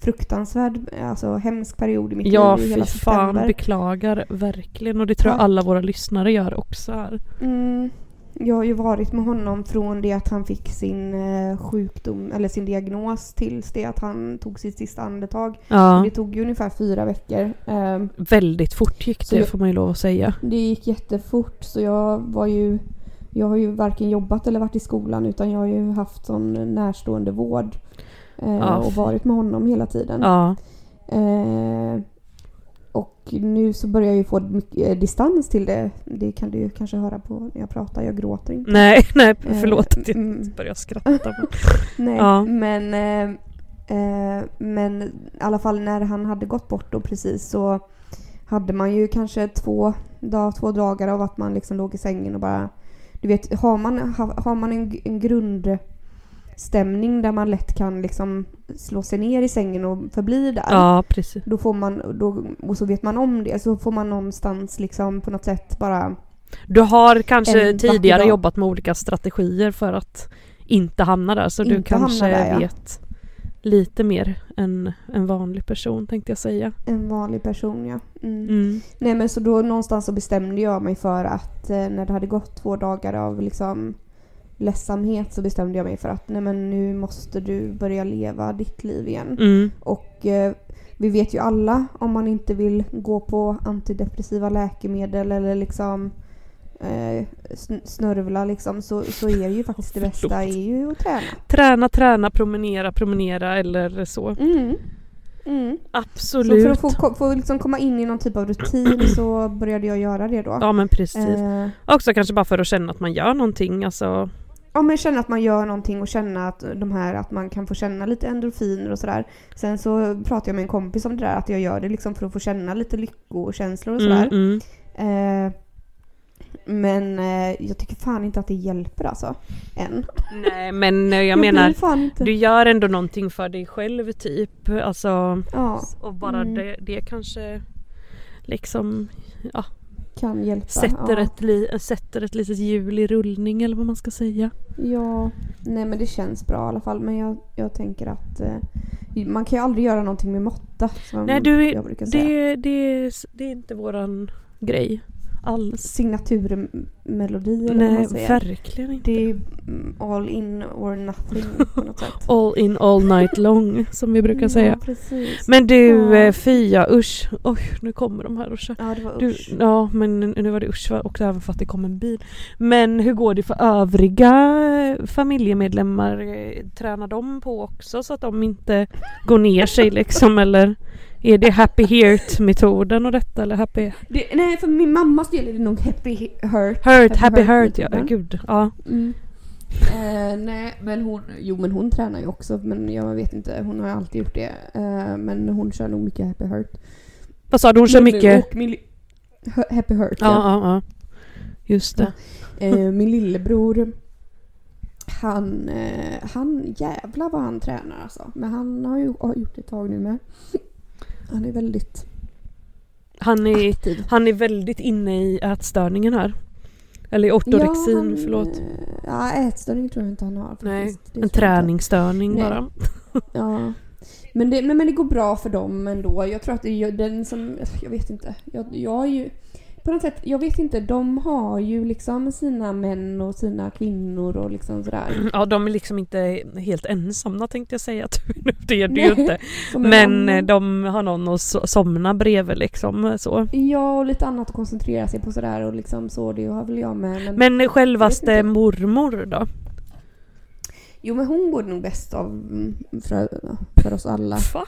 fruktansvärd, alltså hemsk period i mitt ja liv i fy fan september. beklagar verkligen och det tror jag alla våra lyssnare gör också här. Mm, jag har ju varit med honom från det att han fick sin eh, sjukdom, eller sin diagnos, tills det att han tog sitt sista andetag. Ja, Det tog ju ungefär fyra veckor. Ehm, väldigt fort gick det jag- får man ju lov att säga. det gick jättefort så jag var ju jag har ju varken jobbat eller varit i skolan utan jag har ju haft sån närstående vård. Eh, Ja. och varit med honom hela tiden. Ja, Eh, och nu så börjar jag ju få mycket eh, distans till det. Det kan du ju kanske höra på när jag pratar. Jag gråter inte. Nej, nej Eh, förlåt att jag mm. börjar skratta. Nej, Ja. men, eh, eh, men i alla fall när han hade gått bort då precis så hade man ju kanske två, dag, två dagar av att man liksom låg i sängen och bara... Du vet, har man, har, man en, en grundstämning där man lätt kan liksom slå sig ner i sängen och förbli där. Ja, precis. Då får man, då, och så vet man om det, så får man någonstans liksom på något sätt bara... Du har kanske tidigare jobbat med olika strategier för att inte hamna där så du Inte hamna kanske där, ja. vet lite mer än en vanlig person tänkte jag säga. En vanlig person ja. Mm. Mm. Nej men så då någonstans så bestämde jag mig för att eh, när det hade gått två dagar av liksom ledsamhet så bestämde jag mig för att nej men nu måste du börja leva ditt liv igen. Mm. Och eh, vi vet ju alla om man inte vill gå på antidepressiva läkemedel eller liksom eh, sn- snörvla liksom så, så är ju faktiskt det bästa är ju att träna. Träna, träna, promenera, promenera eller så. Mm. Mm. Så Absolut. för att få, få liksom komma in i någon typ av rutin så började jag göra det då. Ja men precis. Eh, Också kanske bara för att känna att man gör någonting. Alltså, Ja men känna att man gör någonting och känna att de här att man kan få känna lite endorfiner och sådär. Sen så pratade jag med en kompis om det där att jag gör det liksom för att få känna lite lyckokänslor och sådär. mm, mm. Eh, men eh, jag tycker fan inte att det hjälper alltså. Än. Nej men eh, jag blir menar, du gör ändå någonting för dig själv typ. Alltså, Ja, och bara Mm. det, det kanske liksom kan hjälpa. sätter, ja. ett li, sätter ett litet hjul i rullning eller vad man ska säga. Ja, nej men det känns bra i alla fall. Men jag, jag tänker att eh, man kan ju aldrig göra någonting med måtta. Nej du, jag brukar säga. det, det, det är inte våran grej alls. Signaturmelodi Nej verkligen inte. Det är all in or nothing på något sätt. All in all night long som vi brukar säga. Ja, precis. Men du Ja. eh, Fia, usch. Oj, nu kommer de här kör. Ja, det var Du, usch. ja men nu var det usch och även för att det kom en bil. Men hur går det för övriga familjemedlemmar? Eh, Tränar de på också så att de inte går ner sig liksom eller? Är det happy heart metoden och detta eller happy Det, nej, för min mammas del är det nog happy hurt. hurt, happy heart ja, metoden. gud. Ja. Mm. Eh, nej, men hon, jo men hon tränar ju också men jag vet inte, hon har alltid gjort det. Eh, men hon kör nog mycket happy hurt. Vad sa du, hon kör Men- mycket? Happy hurt Ja, ja, ja. Just det. Eh, min lillebror han, eh, han jävlar vad han tränar alltså. Men han har ju har gjort det ett tag nu med. Han är väldigt Han är, aktiv. han är väldigt inne i ätstörningen här. Eller i ortorexin, han, förlåt. Ja, ätstörning tror jag inte han har. Nej, en jag inte. träningsstörning Nej. bara. Ja. Men det, men, men det går bra för dem ändå. Jag tror att det är den som... Jag vet inte. Jag, jag är ju... På något sätt, jag vet inte. De har ju liksom sina män och sina kvinnor och liksom sådär. Ja, de är liksom inte helt ensamma tänkte jag säga. Det är det ju inte. Men eh, de har någon att so- somna bredvid liksom så. Ja, och lite annat att koncentrera sig på sådär och liksom så. Det har väl jag med. Men, Men självaste mormor då? Jo, men hon går nog bäst av mm, för, för oss alla. Va?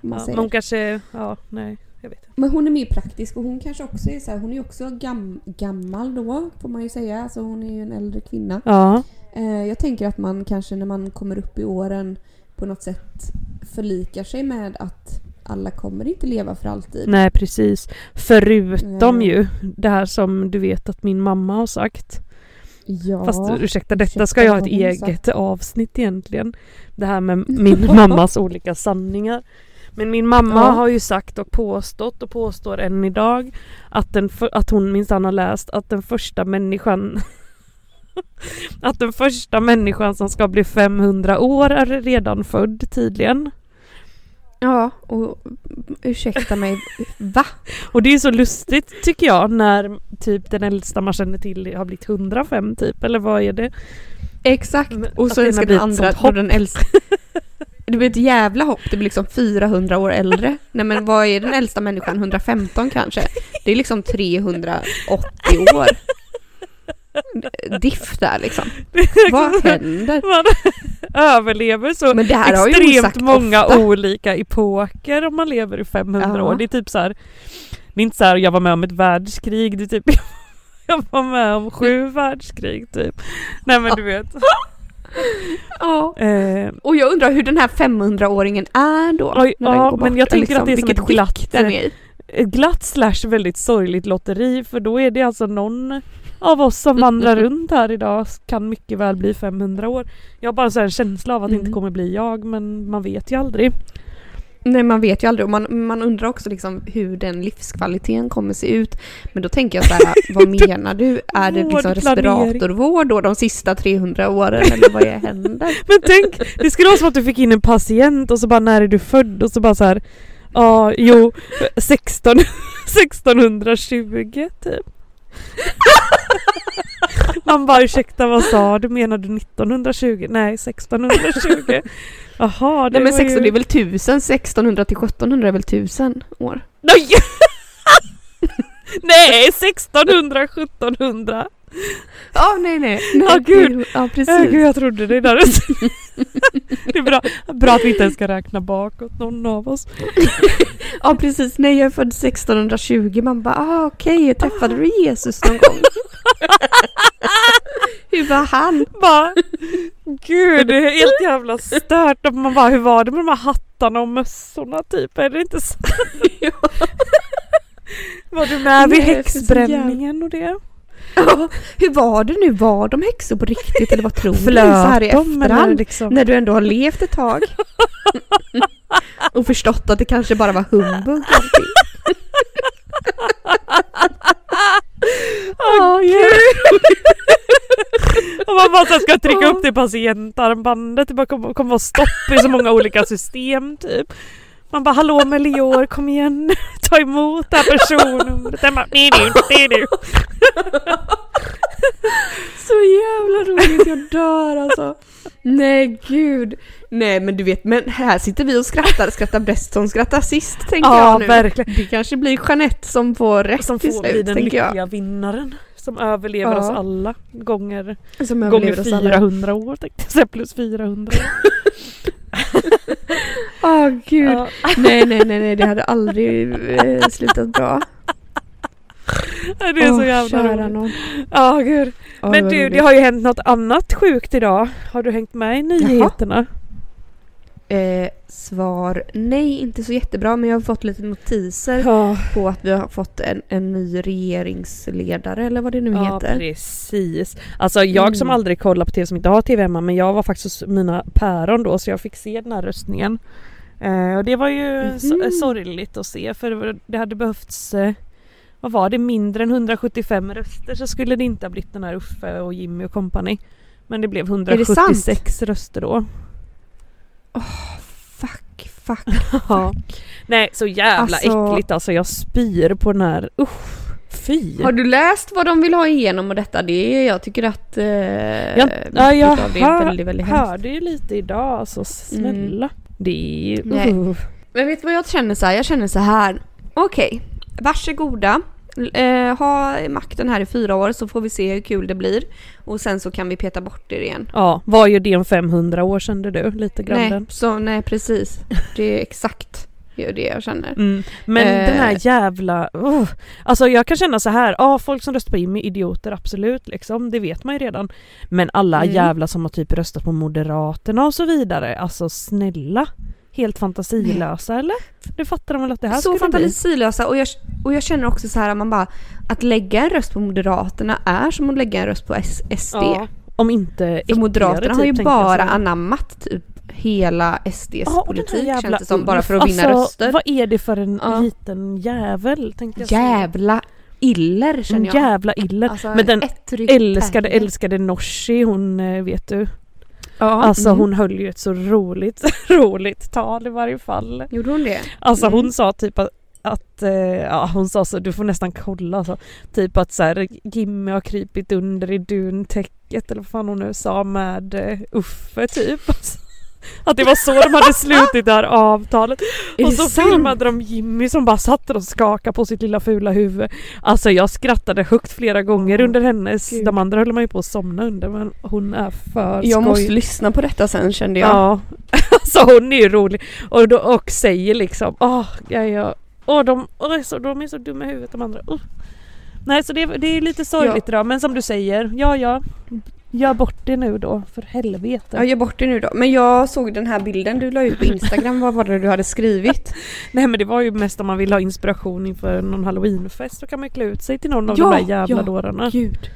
Man Ja, säger. hon kanske, ja nej, jag vet inte. Men hon är mer praktisk och hon kanske också är så här, hon är också gam, gammal då får man ju säga. Alltså hon är ju en äldre kvinna. Ja, Eh, jag tänker att man kanske när man kommer upp i åren på något sätt förlikar sig med att alla kommer inte leva för alltid. nej precis. Förutom Ja. ju det här som du vet att min mamma har sagt. Ja. Fast ursäkta, detta ursäkta, ska jag ha ett eget avsnitt egentligen. Det här med min mammas olika sanningar. Men min mamma Ja. har ju sagt och påstått och påstår än idag att, den för, att hon minsann har läst att den första människan att den första människan som ska bli 500 år är redan född tydligen. Ja, och ursäkta mig, va? Och det är så lustigt tycker jag när typ den äldsta man känner till har blivit 105 typ eller vad är det? Exakt. Och så ska blir den andra, hopp. den äldsta. Det blir ett jävla hopp, det blir liksom 400 år äldre. Nej men vad är den äldsta människan? 115 kanske? Det är liksom 380 år. Diff där liksom. Vad händer? Man överlever så Men det här extremt många ofta. olika epoker om man lever i 500 Ja. år. Det är typ så här Det är inte så här, jag var med om ett världskrig, det är typ jag var med om sju världskrig typ. Nej men du vet. Ja. Eh, Och jag undrar hur den här 500-åringen är då. När den ja, går men bort. jag tänker Liksom, att det är som ett glatt- den är i. ett glatt slash väldigt sorgligt lotteri för då är det alltså någon av oss som vandrar runt här idag kan mycket väl bli 500 år. Jag har bara så en känsla av att det inte Mm. kommer bli jag men man vet ju aldrig. Nej man vet ju aldrig och man, man undrar också liksom hur den livskvaliteten kommer se ut. Men då tänker jag så här, vad menar du? Är det liksom respiratorvård då de sista 300 åren eller vad är händer? Men tänk, det skulle vara som att du fick in en patient och så bara när är du född och så bara så här Ja, jo, 16, 1620 typ. Man bara ursäkta vad sa du? Menar du 1920? Nej 1620. Jaha, det Nej men var 16 ju... är väl 1000, 1600 till 1700 är väl 1000 år? Nej! Nej 1600, 1700. Ja nej nej. nej Ja, gud. det- Ja precis. gud jag trodde det där. Det är bra, bra att vi inte ens ska räkna bakåt någon av oss. Ja precis, nej jag är född 1620. Man bara ah, okej, träffade du Jesus någon gång? Hur var han? Bara, gud det är helt jävla stört. Och Man bara, hur var det med de här hattarna och mössorna typ? Är det inte så? Var du med vid häxbränningen och det? Ja, hur var det nu? Var de häxor på riktigt eller vad tror du? Så här i efterhand. liksom? När du ändå har levt ett tag. Och förstått att det kanske bara var humbug. Åh gud! Och man bara så ska trycka upp det i patientarmbandet, det bara kommer, kommer vara stopp i så många olika system typ. Man bara hallå Melior kom igen ta emot det här personnumret. Den bara det är du. Så jävla roligt, jag dör alltså. Nej gud. Nej men du vet, men här sitter vi och skrattar, skrattar bäst som skrattar sist tänker Ja jag nu. verkligen. Det kanske blir Jeanette som får rätt Som får bli den tänker jag. lyckliga vinnaren. Som överlever Ja. oss alla gånger, Som gånger överlever oss alla. 400 år tänkte jag plus 400 år. Åh gud. Ja. Nej nej nej nej, det hade aldrig eh, slutat bra. Det är så Åh, jävla roligt. Ja gud. Åh, Men du, det har ju hänt något annat sjukt idag. Har du hängt med i nyheterna? Eh, svar nej, inte så jättebra men jag har fått lite notiser Ja, på att vi har fått en, en ny regeringsledare eller vad det nu ja heter. precis. Alltså jag som Mm. aldrig kollar på tv som inte har tv hemma men jag var faktiskt hos mina päron då så jag fick se den här röstningen. Eh, och det var ju så, Mhm. eh, sorgligt att se för det hade behövts eh, vad var det, mindre än 175 röster så skulle det inte ha blivit den här Uffe och Jimmy och company. Men det blev det sant? 176 röster då. Fuck, fuck. Ja. Nej så jävla Alltså- äckligt alltså jag spyr på den här, usch, fy. Har du läst vad de vill ha igenom och detta? Det är, jag tycker att eh, Ja, ja, jag det hör- väldigt, väldigt hörde ju lite idag alltså snälla. Det är. Uh. Men vet du vad jag känner så här? Jag känner så här. Okej, varsågoda. Eh, ha makten här i fyra år så får vi se hur kul det blir. Och sen så kan vi peta bort er igen. Ja, vad gör det om 500 år kände du? Lite grann Nej, den. så, nej precis. Det är exakt det, jag känner. Mm. Men Eh. den här jävla... Uh. Alltså jag kan känna så här, ja folk som röstar på Jimmy idioter absolut liksom, det vet man ju redan. Men alla Mm. jävla som har typ röstat på Moderaterna och så vidare, alltså snälla. Helt fantasilösa eller? Du fattar väl att det här så fantasilösa och jag, och jag känner också så här man bara att lägga en röst på Moderaterna är som att lägga en röst på SD. Ja, om inte För Moderaterna äckligare, har ju typ, bara anammat typ hela SDs Ja, politik jävla känns det som bara för att vinna alltså, röster. Vad är det för en Ja. liten jävel tänkte jag. Jävla iller känner jag. jävla iller. Alltså, Men den älskade, älskade Norsi hon eh, vet du. Ja, Alltså mm. hon höll ju ett så roligt, roligt tal i varje fall. Gjorde hon det? Alltså Mm. hon sa typ att att, eh, ja hon sa så, du får nästan kolla så. Typ att så här, Jimmy har krypit under i duntäcket eller vad fan hon nu sa med eh, Uffe typ. Att det var så de hade slutit det här avtalet. Är och så sant? filmade de Jimmy som bara satt och skakade på sitt lilla fula huvud. Alltså jag skrattade högt flera gånger under hennes, Gud. de andra höll man ju på att somna under men hon är för Jag måste skoj. lyssna på detta sen kände jag. Ja, alltså hon är ju rolig och, då, och säger liksom, åh, ja, jag, Åh, de, åh, så, de är så dumma i huvudet de andra. Uh. Nej så det, det är lite sorgligt idag men som du säger, ja ja. Gör bort det nu då, för helvete. Jag gör bort det nu då. Men jag såg den här bilden du la ut på Instagram. Vad var det du hade skrivit? Nej men det var ju mest om man vill ha inspiration inför någon halloweenfest så kan man klä ut sig till någon av Ja, de där jävla ja, dårarna. Gud.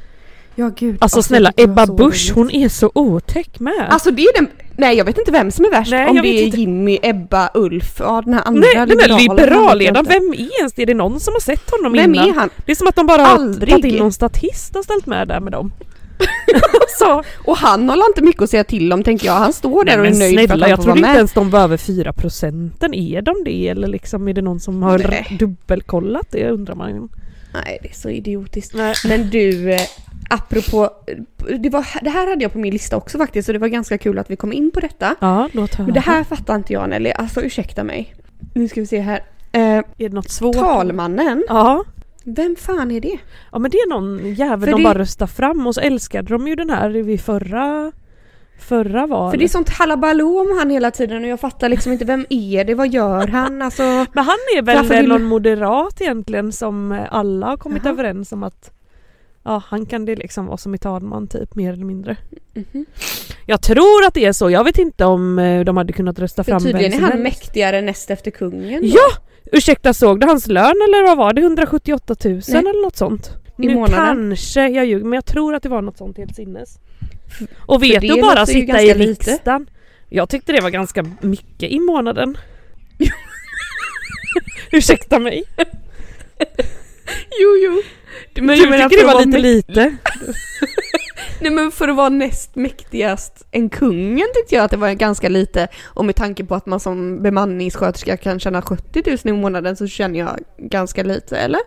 Ja gud. Alltså snälla det var Ebba Busch hon är så otäck med. Alltså det är den... Nej jag vet inte vem som är värst. Nej, om det är inte. Jimmy, Ebba, Ulf, ja den här andra Nej liberalen, liberalledaren, vet jag inte. vem är ens det? Är det någon som har sett honom Vem innan? är han? Det är som att de bara har Aldrig. tagit in någon statist och ställt med där med dem. så, Och han har inte mycket att säga till om tänker jag. Han står där nej, och är nöjd för att snälla han jag får vara inte med. ens de var över 4 procenten. Är de det eller liksom är det någon som har Nej. dubbelkollat det undrar man. Nej det är så idiotiskt. Nej. Men du, eh, apropå... Det, var, det här hade jag på min lista också faktiskt så det var ganska kul att vi kom in på detta. Ja, låt höra. Men det här fattar inte jag Nelly, alltså ursäkta mig. Nu ska vi se här. Eh, Är det något svårt? talmannen, Ja. Vem fan är det? Ja men det är någon jävel För de det- bara röstar fram och så älskade de ju den här vid förra Förra valet. För det är sånt halabaloo om han hela tiden och jag fattar liksom inte vem är det, vad gör han? Alltså, Men han är väl vill- någon moderat egentligen som alla har kommit Jaha. överens om att Ja han kan det liksom vara som talman typ mer eller mindre. mhm. Jag tror att det är så, jag vet inte om eh, de hade kunnat rösta För fram tydligen vem är som han helst. mäktigare näst efter kungen. då. Ja! Ursäkta såg du hans lön eller vad var det? 178 000 Nej. eller något sånt? I nu månaden. kanske jag ljuger men jag tror att det var något sånt helt sinnes. Och vet du bara sitta i ganska lite. riksdagen. Jag tyckte det var ganska mycket i månaden. Ursäkta mig. Jo, jo. Men du jag menar, tycker det var lite lite? Nej men för att vara näst mäktigast än kungen tyckte jag att det var ganska lite. Och med tanke på att man som bemanningssköterska kan tjäna 70 000 i månaden så känner jag ganska lite, eller?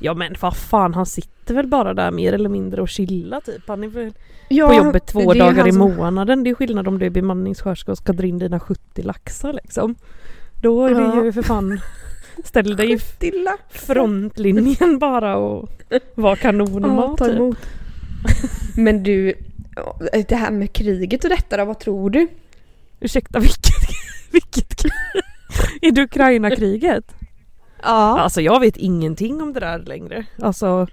Ja men vad fan han sitter väl bara där mer eller mindre och chillar typ. Han är väl Ja, på jobbet två det dagar i som- månaden. Det är skillnad om du är bemanningssköterska och ska dra in dina 70 laxar liksom. Då är det Ja. ju för fan Ställ dig i frontlinjen bara och var kanon och Ja, mat typ. Men du, det här med kriget och detta då, vad tror du? Ursäkta vilket, vilket krig? Är det Ukraina-kriget? Ja. Alltså jag vet ingenting om det där längre. Alltså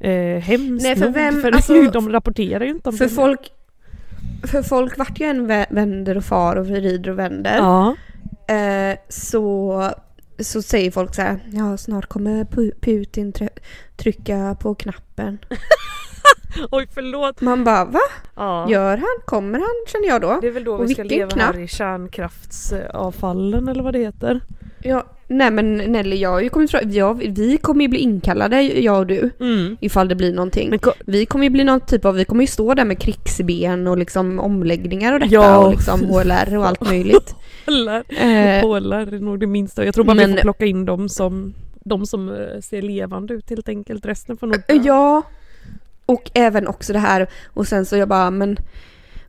eh, hemskt Nej, för nog, vem- för alltså, de rapporterar ju inte om För det. folk, för folk vart ju en vä- vänder och far och vrider och vänder. Ja. Eh, så, så säger folk så här, ja snart kommer Pu- Putin trycka på knappen. Oj förlåt. Man bara va? Ja. Gör han? Kommer han? Känner jag då. Det är väl då Och vi ska leva knapp? här i kärnkraftsavfallen eller vad det heter. Ja, nej men Nelly, jag har ju kommit fram, vi kommer ju bli inkallade, jag och du, Mm. ifall det blir någonting. Men Vi kommer ju bli någon typ av, vi kommer ju stå där med krigsben och liksom omläggningar och detta Ja. och liksom HLR och allt möjligt. Hålar. Eh, Hålar är nog det minsta. Jag tror bara vi Men- får plocka in dem som de som eh, ser levande ut helt enkelt. Resten får nog dö. Ja, och även också det här, och sen så jag bara, men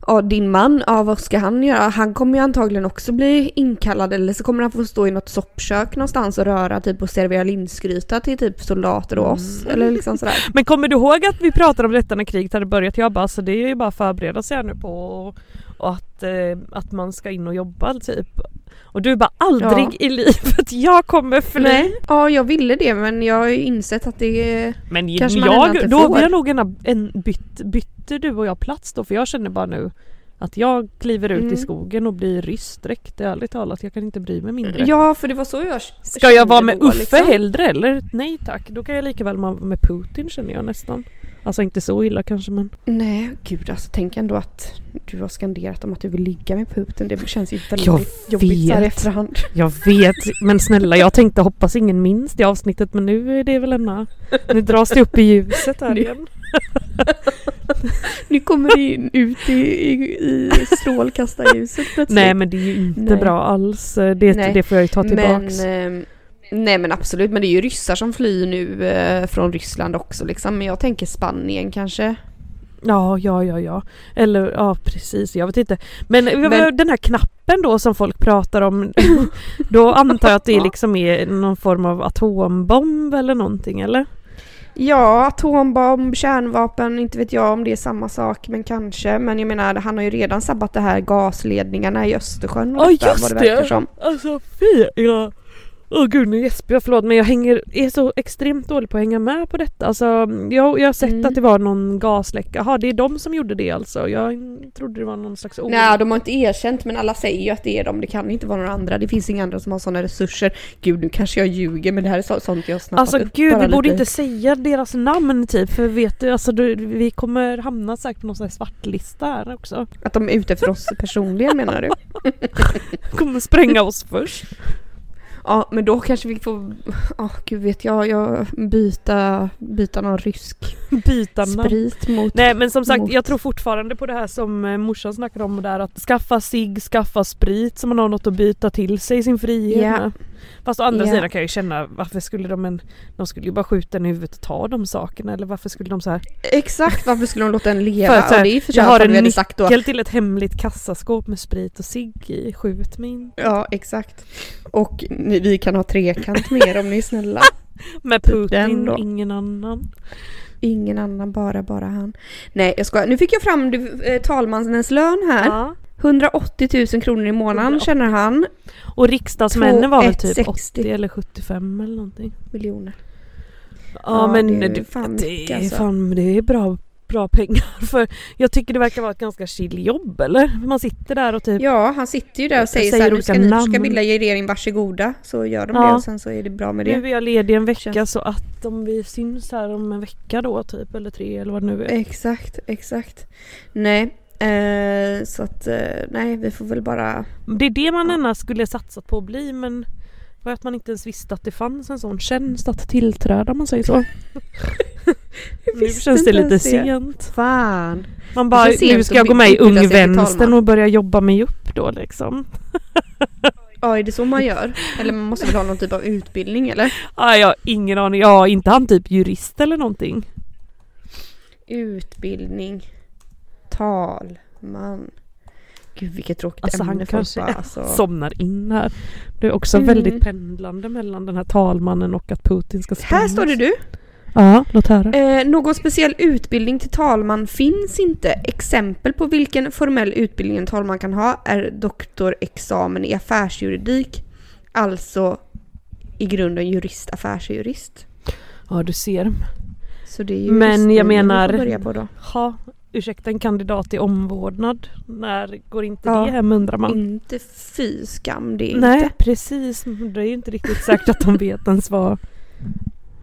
ja, din man, ja vad ska han göra? Han kommer ju antagligen också bli inkallad eller så kommer han få stå i något soppkök någonstans och röra typ och servera linsgryta till typ soldater och oss. Mm. Eller liksom sådär. Men kommer du ihåg att vi pratade om detta när kriget hade börjat? Jag bara, så det är ju bara att förbereda sig här nu på och att, eh, att man ska in och jobba typ. Och du bara, aldrig Ja. i livet, jag kommer fly. Nej, ja jag ville det men jag har ju insett att det. Men Kanske man ändå inte jag, då får. har nog en, en bytt, bytte du och jag plats då för jag känner bara nu att jag kliver ut Mm. i skogen och blir ryss direkt, ärligt talat. Jag kan inte bry mig mindre. Ja för det var så jag Ska jag vara med då, Uffe liksom. hellre eller? Nej tack, då kan jag lika väl vara med Putin känner jag nästan. Alltså inte så illa kanske men. Nej gud alltså tänk ändå att du har skanderat om att du vill ligga med Putin. Det känns ju väldigt Jag jobbigt vet. efterhand. Jag vet, men snälla jag tänkte hoppas ingen minns det avsnittet men nu är det väl en Nu dras det upp i ljuset här igen. Nu kommer det in ut i, i, i strålkastarljuset plötsligt. Nej men det är ju inte Nej. bra alls. Det, Nej, det får jag ju ta tillbaks. Men, ehm, nej men absolut, men det är ju ryssar som flyr nu eh, från Ryssland också liksom. Men jag tänker Spanien kanske. Ja, ja, ja, ja. Eller ja, precis. Jag vet inte. Men, Men- den här knappen då som folk pratar om. då antar jag att det liksom är någon form av atombomb eller någonting eller? Ja, atombomb, kärnvapen, inte vet jag om det är samma sak, men kanske. Men jag menar, han har ju redan sabbat det här gasledningarna i Östersjön Ja detta, just det verkar det! som. Alltså fy! Ja. Åh gud nu gäspar jag, förlåt men jag hänger, är så extremt dålig på att hänga med på detta. Alltså, jag, jag har sett Mm. att det var någon gasläcka, jaha det är de som gjorde det alltså. Jag trodde det var någon slags olycka. Nej, de har inte erkänt men alla säger ju att det är de. Det kan inte vara några andra. Det finns inga andra som har sådana resurser. Gud, nu kanske jag ljuger men det här är så, sånt jag har snappat Alltså upp gud bara vi borde lite. inte säga deras namn typ för vet du, alltså du, vi kommer hamna säkert på någon sån här svartlista här också. Att de är ute efter oss personligen menar du? Kommer spränga oss först. Ja, men då kanske vi får... Ja, gud vet jag. Jag byta, byta någon rysk Byta namn. sprit mot... Nej men som sagt mot- jag tror fortfarande på det här som eh, morsan snackade om där att skaffa sig, skaffa sprit så man har något att byta till sig sin frihet Ja. med. Fast å andra Ja. sidan kan jag ju känna varför skulle de en, de skulle ju bara skjuta en i huvudet och ta de sakerna eller varför skulle de så här Exakt, varför skulle de låta en leva? För här, ja, det är ju för jag har sig en sagt då. nyckel till ett hemligt kassaskåp med sprit och cigg i, skjut mig inte. Ja, exakt. Och ni, vi kan ha trekant med er om ni är snälla. Med Den Putin, ingen annan. Ingen annan, bara, bara han. Nej, jag ska. Nu fick jag fram eh, talmannens lön här. Ja. 180 000 kronor i månaden 180. känner han. Och riksdagsmännen var väl typ 2160. 80 eller 75 eller någonting. Miljoner. Ja, Ja, men det är fan det, mycket, alltså. fan, det är bra, bra pengar. För jag tycker det verkar vara ett ganska chill jobb eller? Man sitter där och typ Ja, han sitter ju där och säger, Säger så här, nu ska ni namn. ska bilda regering, varsågoda. Så gör de Ja. det och sen så är det bra med nu det. är jag ledig en vecka så att om vi syns här om en vecka då typ eller tre eller vad det nu är. Exakt, exakt. Nej, eh, så att eh, nej, vi får väl bara... Det är det man annars skulle satsat på att bli men var att man inte ens visste att det fanns en sån tjänst att tillträda om man säger så. nu känns det lite det. sent. Fan. Man bara, nu ska jag gå med i Ung Vänstern och börja jobba mig upp då liksom. Ja, är det så man gör? Eller man måste väl ha någon typ av utbildning eller? Ah, jag har ingen aning, ja inte han typ jurist eller någonting. Utbildning. Talman. Gud vilket tråkigt Alltså ämne han kanske bara, alltså. somnar in här. Det är också Mm. väldigt pendlande mellan den här talmannen och att Putin ska Här står det du. Ja, låt höra. Eh, någon speciell utbildning till talman finns inte. Exempel på vilken formell utbildning en talman kan ha är doktorexamen i affärsjuridik. Alltså i grunden jurist, affärsjurist. Ja du ser. Men jag menar-. Ha, ursäkta en kandidat i omvårdnad. När går inte Ja. det hem undrar man. Inte fy skam det är Nej inte. precis, det är ju inte riktigt säkert att de vet ens vad,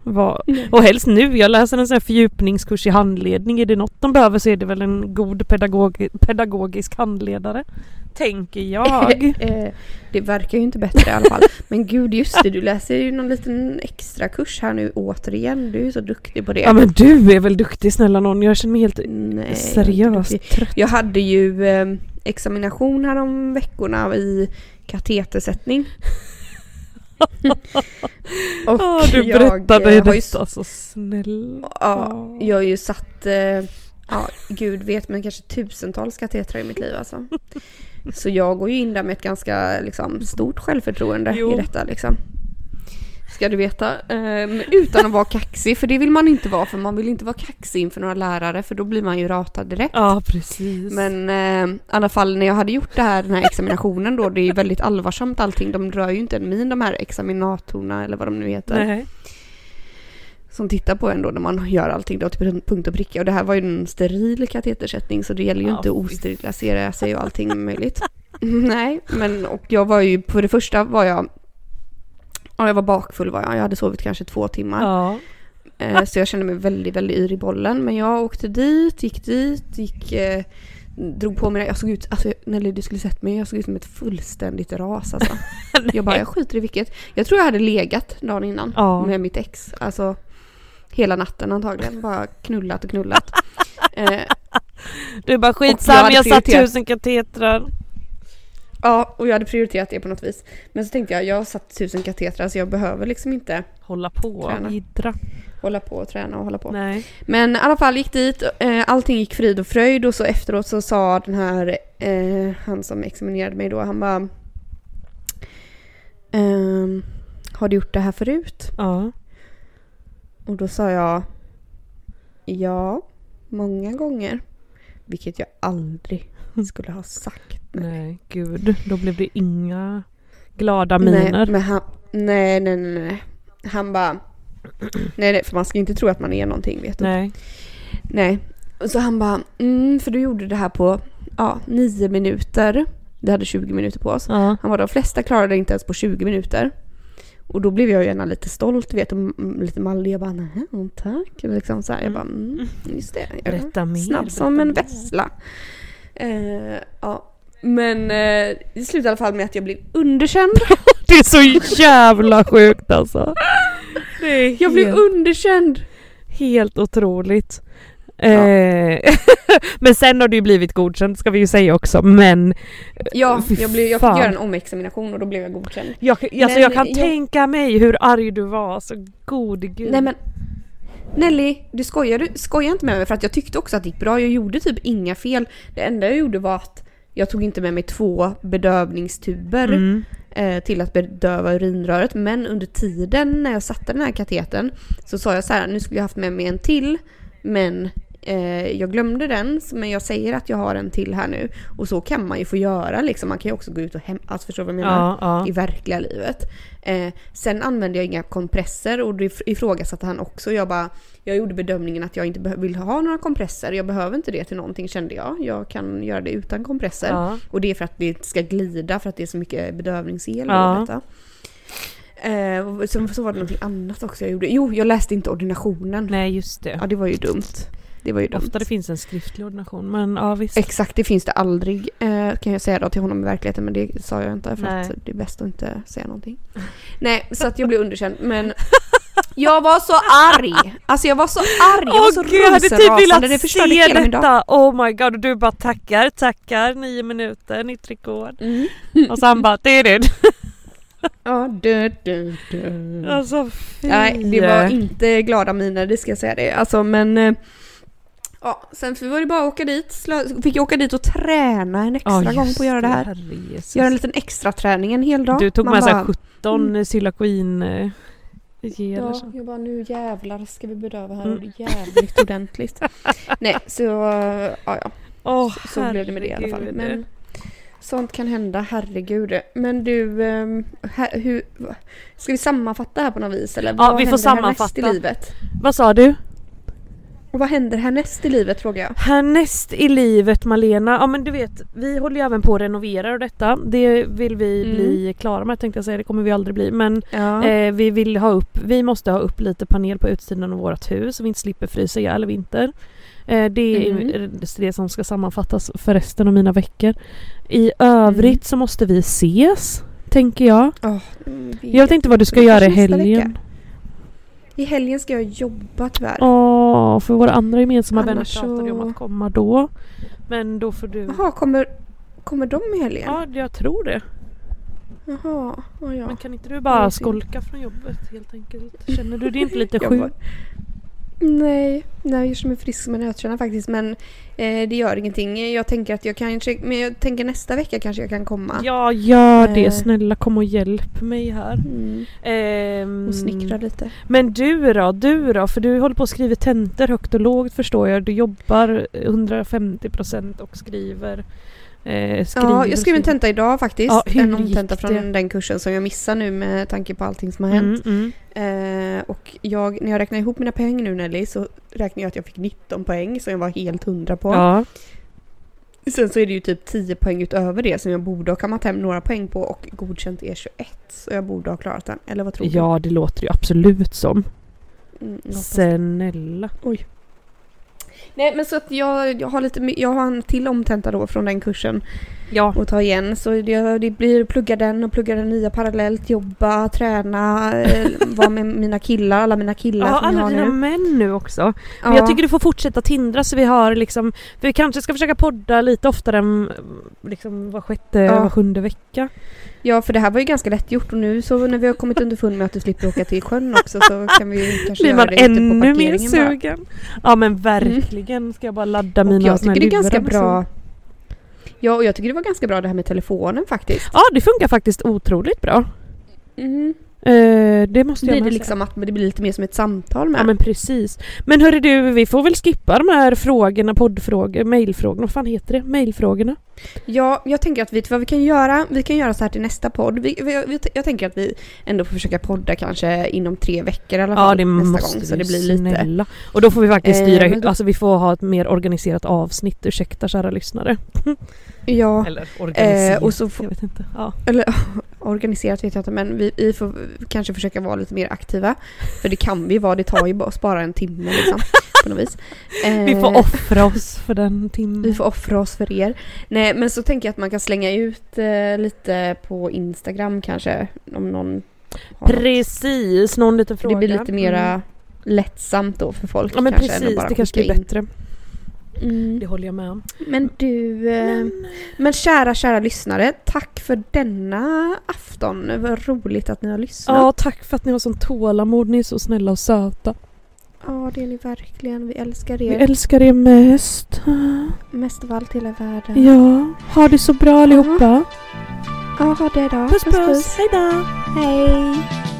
vad. Och helst nu, jag läser en sån här fördjupningskurs i handledning. Är det något de behöver så är det väl en god pedagog, pedagogisk handledare. Tänker jag. Eh, det verkar ju inte bättre i alla fall. Men gud just det, du läser ju någon liten extra kurs här nu återigen. Du är så duktig på det. Ja men du är väl duktig snälla någon. Jag känner mig helt Nej, seriöst trött. Jag hade ju eh, examination här om veckorna i katetersättning. Och Ja, du jag, berättade eh, har ju detta så snäll. Ja, jag har ju satt, eh, ja gud vet men kanske tusentals katetrar i mitt liv alltså. Så jag går ju in där med ett ganska liksom, stort självförtroende Jo. i detta liksom. Ska du veta. Ehm, utan att vara kaxig, för det vill man inte vara för man vill inte vara kaxig inför några lärare för då blir man ju ratad direkt. Ja precis. Men eh, i alla fall när jag hade gjort det här, den här examinationen då, det är ju väldigt allvarsamt allting. De rör ju inte en min de här examinatorerna eller vad de nu heter Nej. som tittar på en då när man gör allting då till punkt och pricka. Och det här var ju en steril katetersättning så det gäller ju Ja, inte att osterilisera sig och allting möjligt. Nej, men och jag var ju, på det första var jag, ja jag var bakfull var jag, jag hade sovit kanske två timmar. Ja. Eh, så jag kände mig väldigt, väldigt yr i bollen. Men jag åkte dit, gick dit, gick, eh, drog på mig det. Jag såg ut, alltså Nelly du skulle sett mig, jag såg ut som ett fullständigt ras alltså. jag bara, jag skiter i vilket. Jag tror jag hade legat dagen innan Ja. med mitt ex. Alltså hela natten antagligen. Bara knullat och knullat. eh, Du bara jag skitsam, hade jag satt tusen katetrar. Ja, och jag hade prioriterat det på något vis. Men så tänkte jag, jag har satt tusen katetrar så jag behöver liksom inte Hålla på, Träna. jiddra. hålla på och träna och hålla på. Nej. Men i alla fall gick dit, eh, allting gick frid och fröjd och så efteråt så sa den här, eh, han som examinerade mig då, han bara ehm, Har du gjort det här förut? Ja. Och då sa jag Ja, många gånger. Vilket jag aldrig skulle ha sagt. Nej, gud. Då blev det inga glada miner. Nej, men han, nej, nej, nej, nej. Han bara, nej, nej, för man ska inte tro att man är någonting vet du. Nej. Nej. Så han bara, mm, för du gjorde det här på, ja, nio minuter. Vi hade 20 minuter på oss. Ja. Han var de flesta klarade inte ens på 20 minuter. Och då blev jag ju gärna lite stolt, vet, och lite mallig. Jag bara, nej, tack. Liksom så här. Jag bara, mm, just det. Jag mer. Snabb som en vessla. Eh, ja. Men eh, det slutade i alla fall med att jag blev underkänd. Det är så jävla sjukt alltså. Är Jag blev helt, underkänd! helt otroligt. Eh, men sen har det ju blivit godkänt ska vi ju säga också men Ja, Fy jag, blev, jag fan. fick göra en omexamination och då blev jag godkänd. jag, alltså Men jag kan jag- tänka mig hur arg du var, så gode gud. Nej men Nelly, du skojar, du skojar inte med mig för att jag tyckte också att det gick bra. Jag gjorde typ inga fel. Det enda jag gjorde var att jag tog inte med mig två bedövningstuber Mm. eh, till att bedöva urinröret. Men under tiden när jag satte den här kateten så sa jag så här, nu skulle jag haft med mig en till. Men jag glömde den, men jag säger att jag har en till här nu. Och så kan man ju få göra liksom. Man kan ju också gå ut och hämta, alltså förstår du vad jag menar? Ja, ja. i verkliga livet. Eh, sen använde jag inga kompresser och det ifrågasatte han också. Jag bara, jag gjorde bedömningen att jag inte vill ha några kompresser. Jag behöver inte det till någonting kände jag. Jag kan göra det utan kompresser. Ja. Och det är för att det ska glida för att det är så mycket bedövningsel. Ja. Och detta. Eh, sen så var det någonting annat också jag gjorde. Jo, jag läste inte ordinationen. Nej just det. Ja, det var ju dumt. Det var ju dumt. Ofta det finns en skriftlig ordination men ja visst. Exakt, det finns det aldrig eh, kan jag säga då till honom i verkligheten men det sa jag inte för Nej. att det är bäst att inte säga någonting. Nej, så att jag blev underkänd men jag var så arg! Alltså jag var så arg, jag var så Åh gud jag hade typ det förstörde se hela min dag. Oh my god och du bara tackar, tackar, nio minuter, nytt rekord. Mm. Och så han bara det är det. Ja, dö, dö, dö. Alltså fy. Nej, det var inte glada miner, det ska jag säga det. Alltså men... Ja, sen var det bara att åka dit. Fick jag åka dit och träna en extra Ja, gång på att göra det här. Jesus. Göra en liten extra träning en hel dag. Du tog Man med bara, sig 17 mm. Queen eh, Ja, så. jag bara nu jävlar ska vi bedöva här Mm. jävligt ordentligt. Nej, så ja, ja. Åh, Så blev det med det i alla fall. Men sånt kan hända, herregud. Men du, ehm, här, hur, ska vi sammanfatta här på något vis? Eller Ja, vad vi får sammanfatta. i livet? Vad sa du? Och vad händer härnäst i livet frågar jag? Härnäst i livet Malena, ja men du vet vi håller ju även på att renovera och detta. Det vill vi Mm. bli klara med tänkte jag säga, det kommer vi aldrig bli. Men Ja. eh, vi vill ha upp, vi måste ha upp lite panel på utsidan av vårt hus så vi inte slipper frysa ihjäl i vinter. Eh, det är Mm. det som ska sammanfattas för resten av mina veckor. I övrigt Mm. så måste vi ses, tänker jag. Vi- Jag tänkte vad du ska göra i helgen. vecka. I helgen ska jag jobba tyvärr. Åh, för våra andra gemensamma vänner pratade ju om så- att komma då. Men då får du... Jaha, kommer, kommer de i helgen? Ja, jag tror det. Jaha, ja, ja. Men kan inte du bara skolka från jobbet helt enkelt? Känner du dig inte lite sjuk? Nej, nej jag känner mig frisk som en nötkärna faktiskt men eh, det gör ingenting. Jag tänker att jag kanske, men jag tänker nästa vecka kanske jag kan komma. Ja, gör det. Eh. Snälla kom och hjälp mig här. Mm. Ehm, Och snickra lite. Men du då? Du då? För du håller på att skriva tentor högt och lågt förstår jag. Du jobbar 150% och skriver... Eh, Ja, jag skrev en tenta idag faktiskt. Ja, en omtenta från den kursen som jag missar nu med tanke på allting som har hänt. Mm, mm. Eh, och jag, när jag räknar ihop mina poäng nu Nelly så räknar jag att jag fick 19 poäng som jag var helt hundra på. Ja. Sen så är det ju typ 10 poäng utöver det som jag borde ha kammat hem några poäng på och godkänt är 21. Så jag borde ha klarat den. Eller vad tror du? ja, det låter ju absolut som. Mm, Snälla. Nej men så att jag, jag har lite jag har en till omtenta då från den kursen. Ja. att ta igen. Så det, det blir plugga den och plugga den nya parallellt, jobba, träna, eh, vara med mina killar, alla mina killar Ja, som jag alla har dina nu. män nu också. Men Ja. jag tycker du får fortsätta tindra så vi har liksom, vi kanske ska försöka podda lite oftare än liksom var sjätte, Ja. var sjunde vecka. Ja för det här var ju ganska lätt gjort och nu så när vi har kommit underfund med att du slipper åka till sjön också så kan vi kanske Blir göra det ännu mer parkeringen bara. sugen? Ja men verkligen ska jag bara ladda Och mina jag såna tycker det är ganska och bra. Ja och jag tycker det var ganska bra det här med telefonen faktiskt. Ja det funkar faktiskt otroligt bra. Mm. Eh, det måste jag Blir det säga. liksom att det blir lite mer som ett samtal med. Ja men precis. Men hörru du, vi får väl skippa de här frågorna, poddfrågor, mailfrågorna, vad fan heter det? Mailfrågorna? Ja, jag tänker att vi, vad vi kan göra, vi kan göra så här till nästa podd. Vi, vi, vi, jag tänker att vi ändå får försöka podda kanske inom tre veckor i alla fall Ja det nästa måste gång. Så vi, det blir lite... snälla. Och då får vi faktiskt Eh, styra, men då- alltså vi får ha ett mer organiserat avsnitt, ursäkta kära lyssnare. Ja, Eller organiserat, Eh, och så får- jag vet inte. Ja. eller organiserat vet jag inte men vi, vi får kanske försöka vara lite mer aktiva. För det kan vi vara, det tar ju bara en timme liksom. På något vis. Vi Eh, får offra oss för den timmen. Vi får offra oss för er. Nej men så tänker jag att man kan slänga ut eh, lite på Instagram kanske. Om någon har något. Precis, någon liten fråga. Det blir lite mera Mm. lättsamt då för folk Ja men kanske. precis, bara det kanske blir bättre. Mm. Det håller jag med om. Men du, eh, men kära kära lyssnare, tack för denna afton. Vad roligt att ni har lyssnat. Ja, tack för att ni har sån tålamod. Ni är så snälla och söta. Ja, det är ni verkligen. Vi älskar Vi er älskar er mest. mest av allt i hela världen. Ja, ha det så bra allihopa. Ja, ha det då. Puss puss, hejdå! Hej.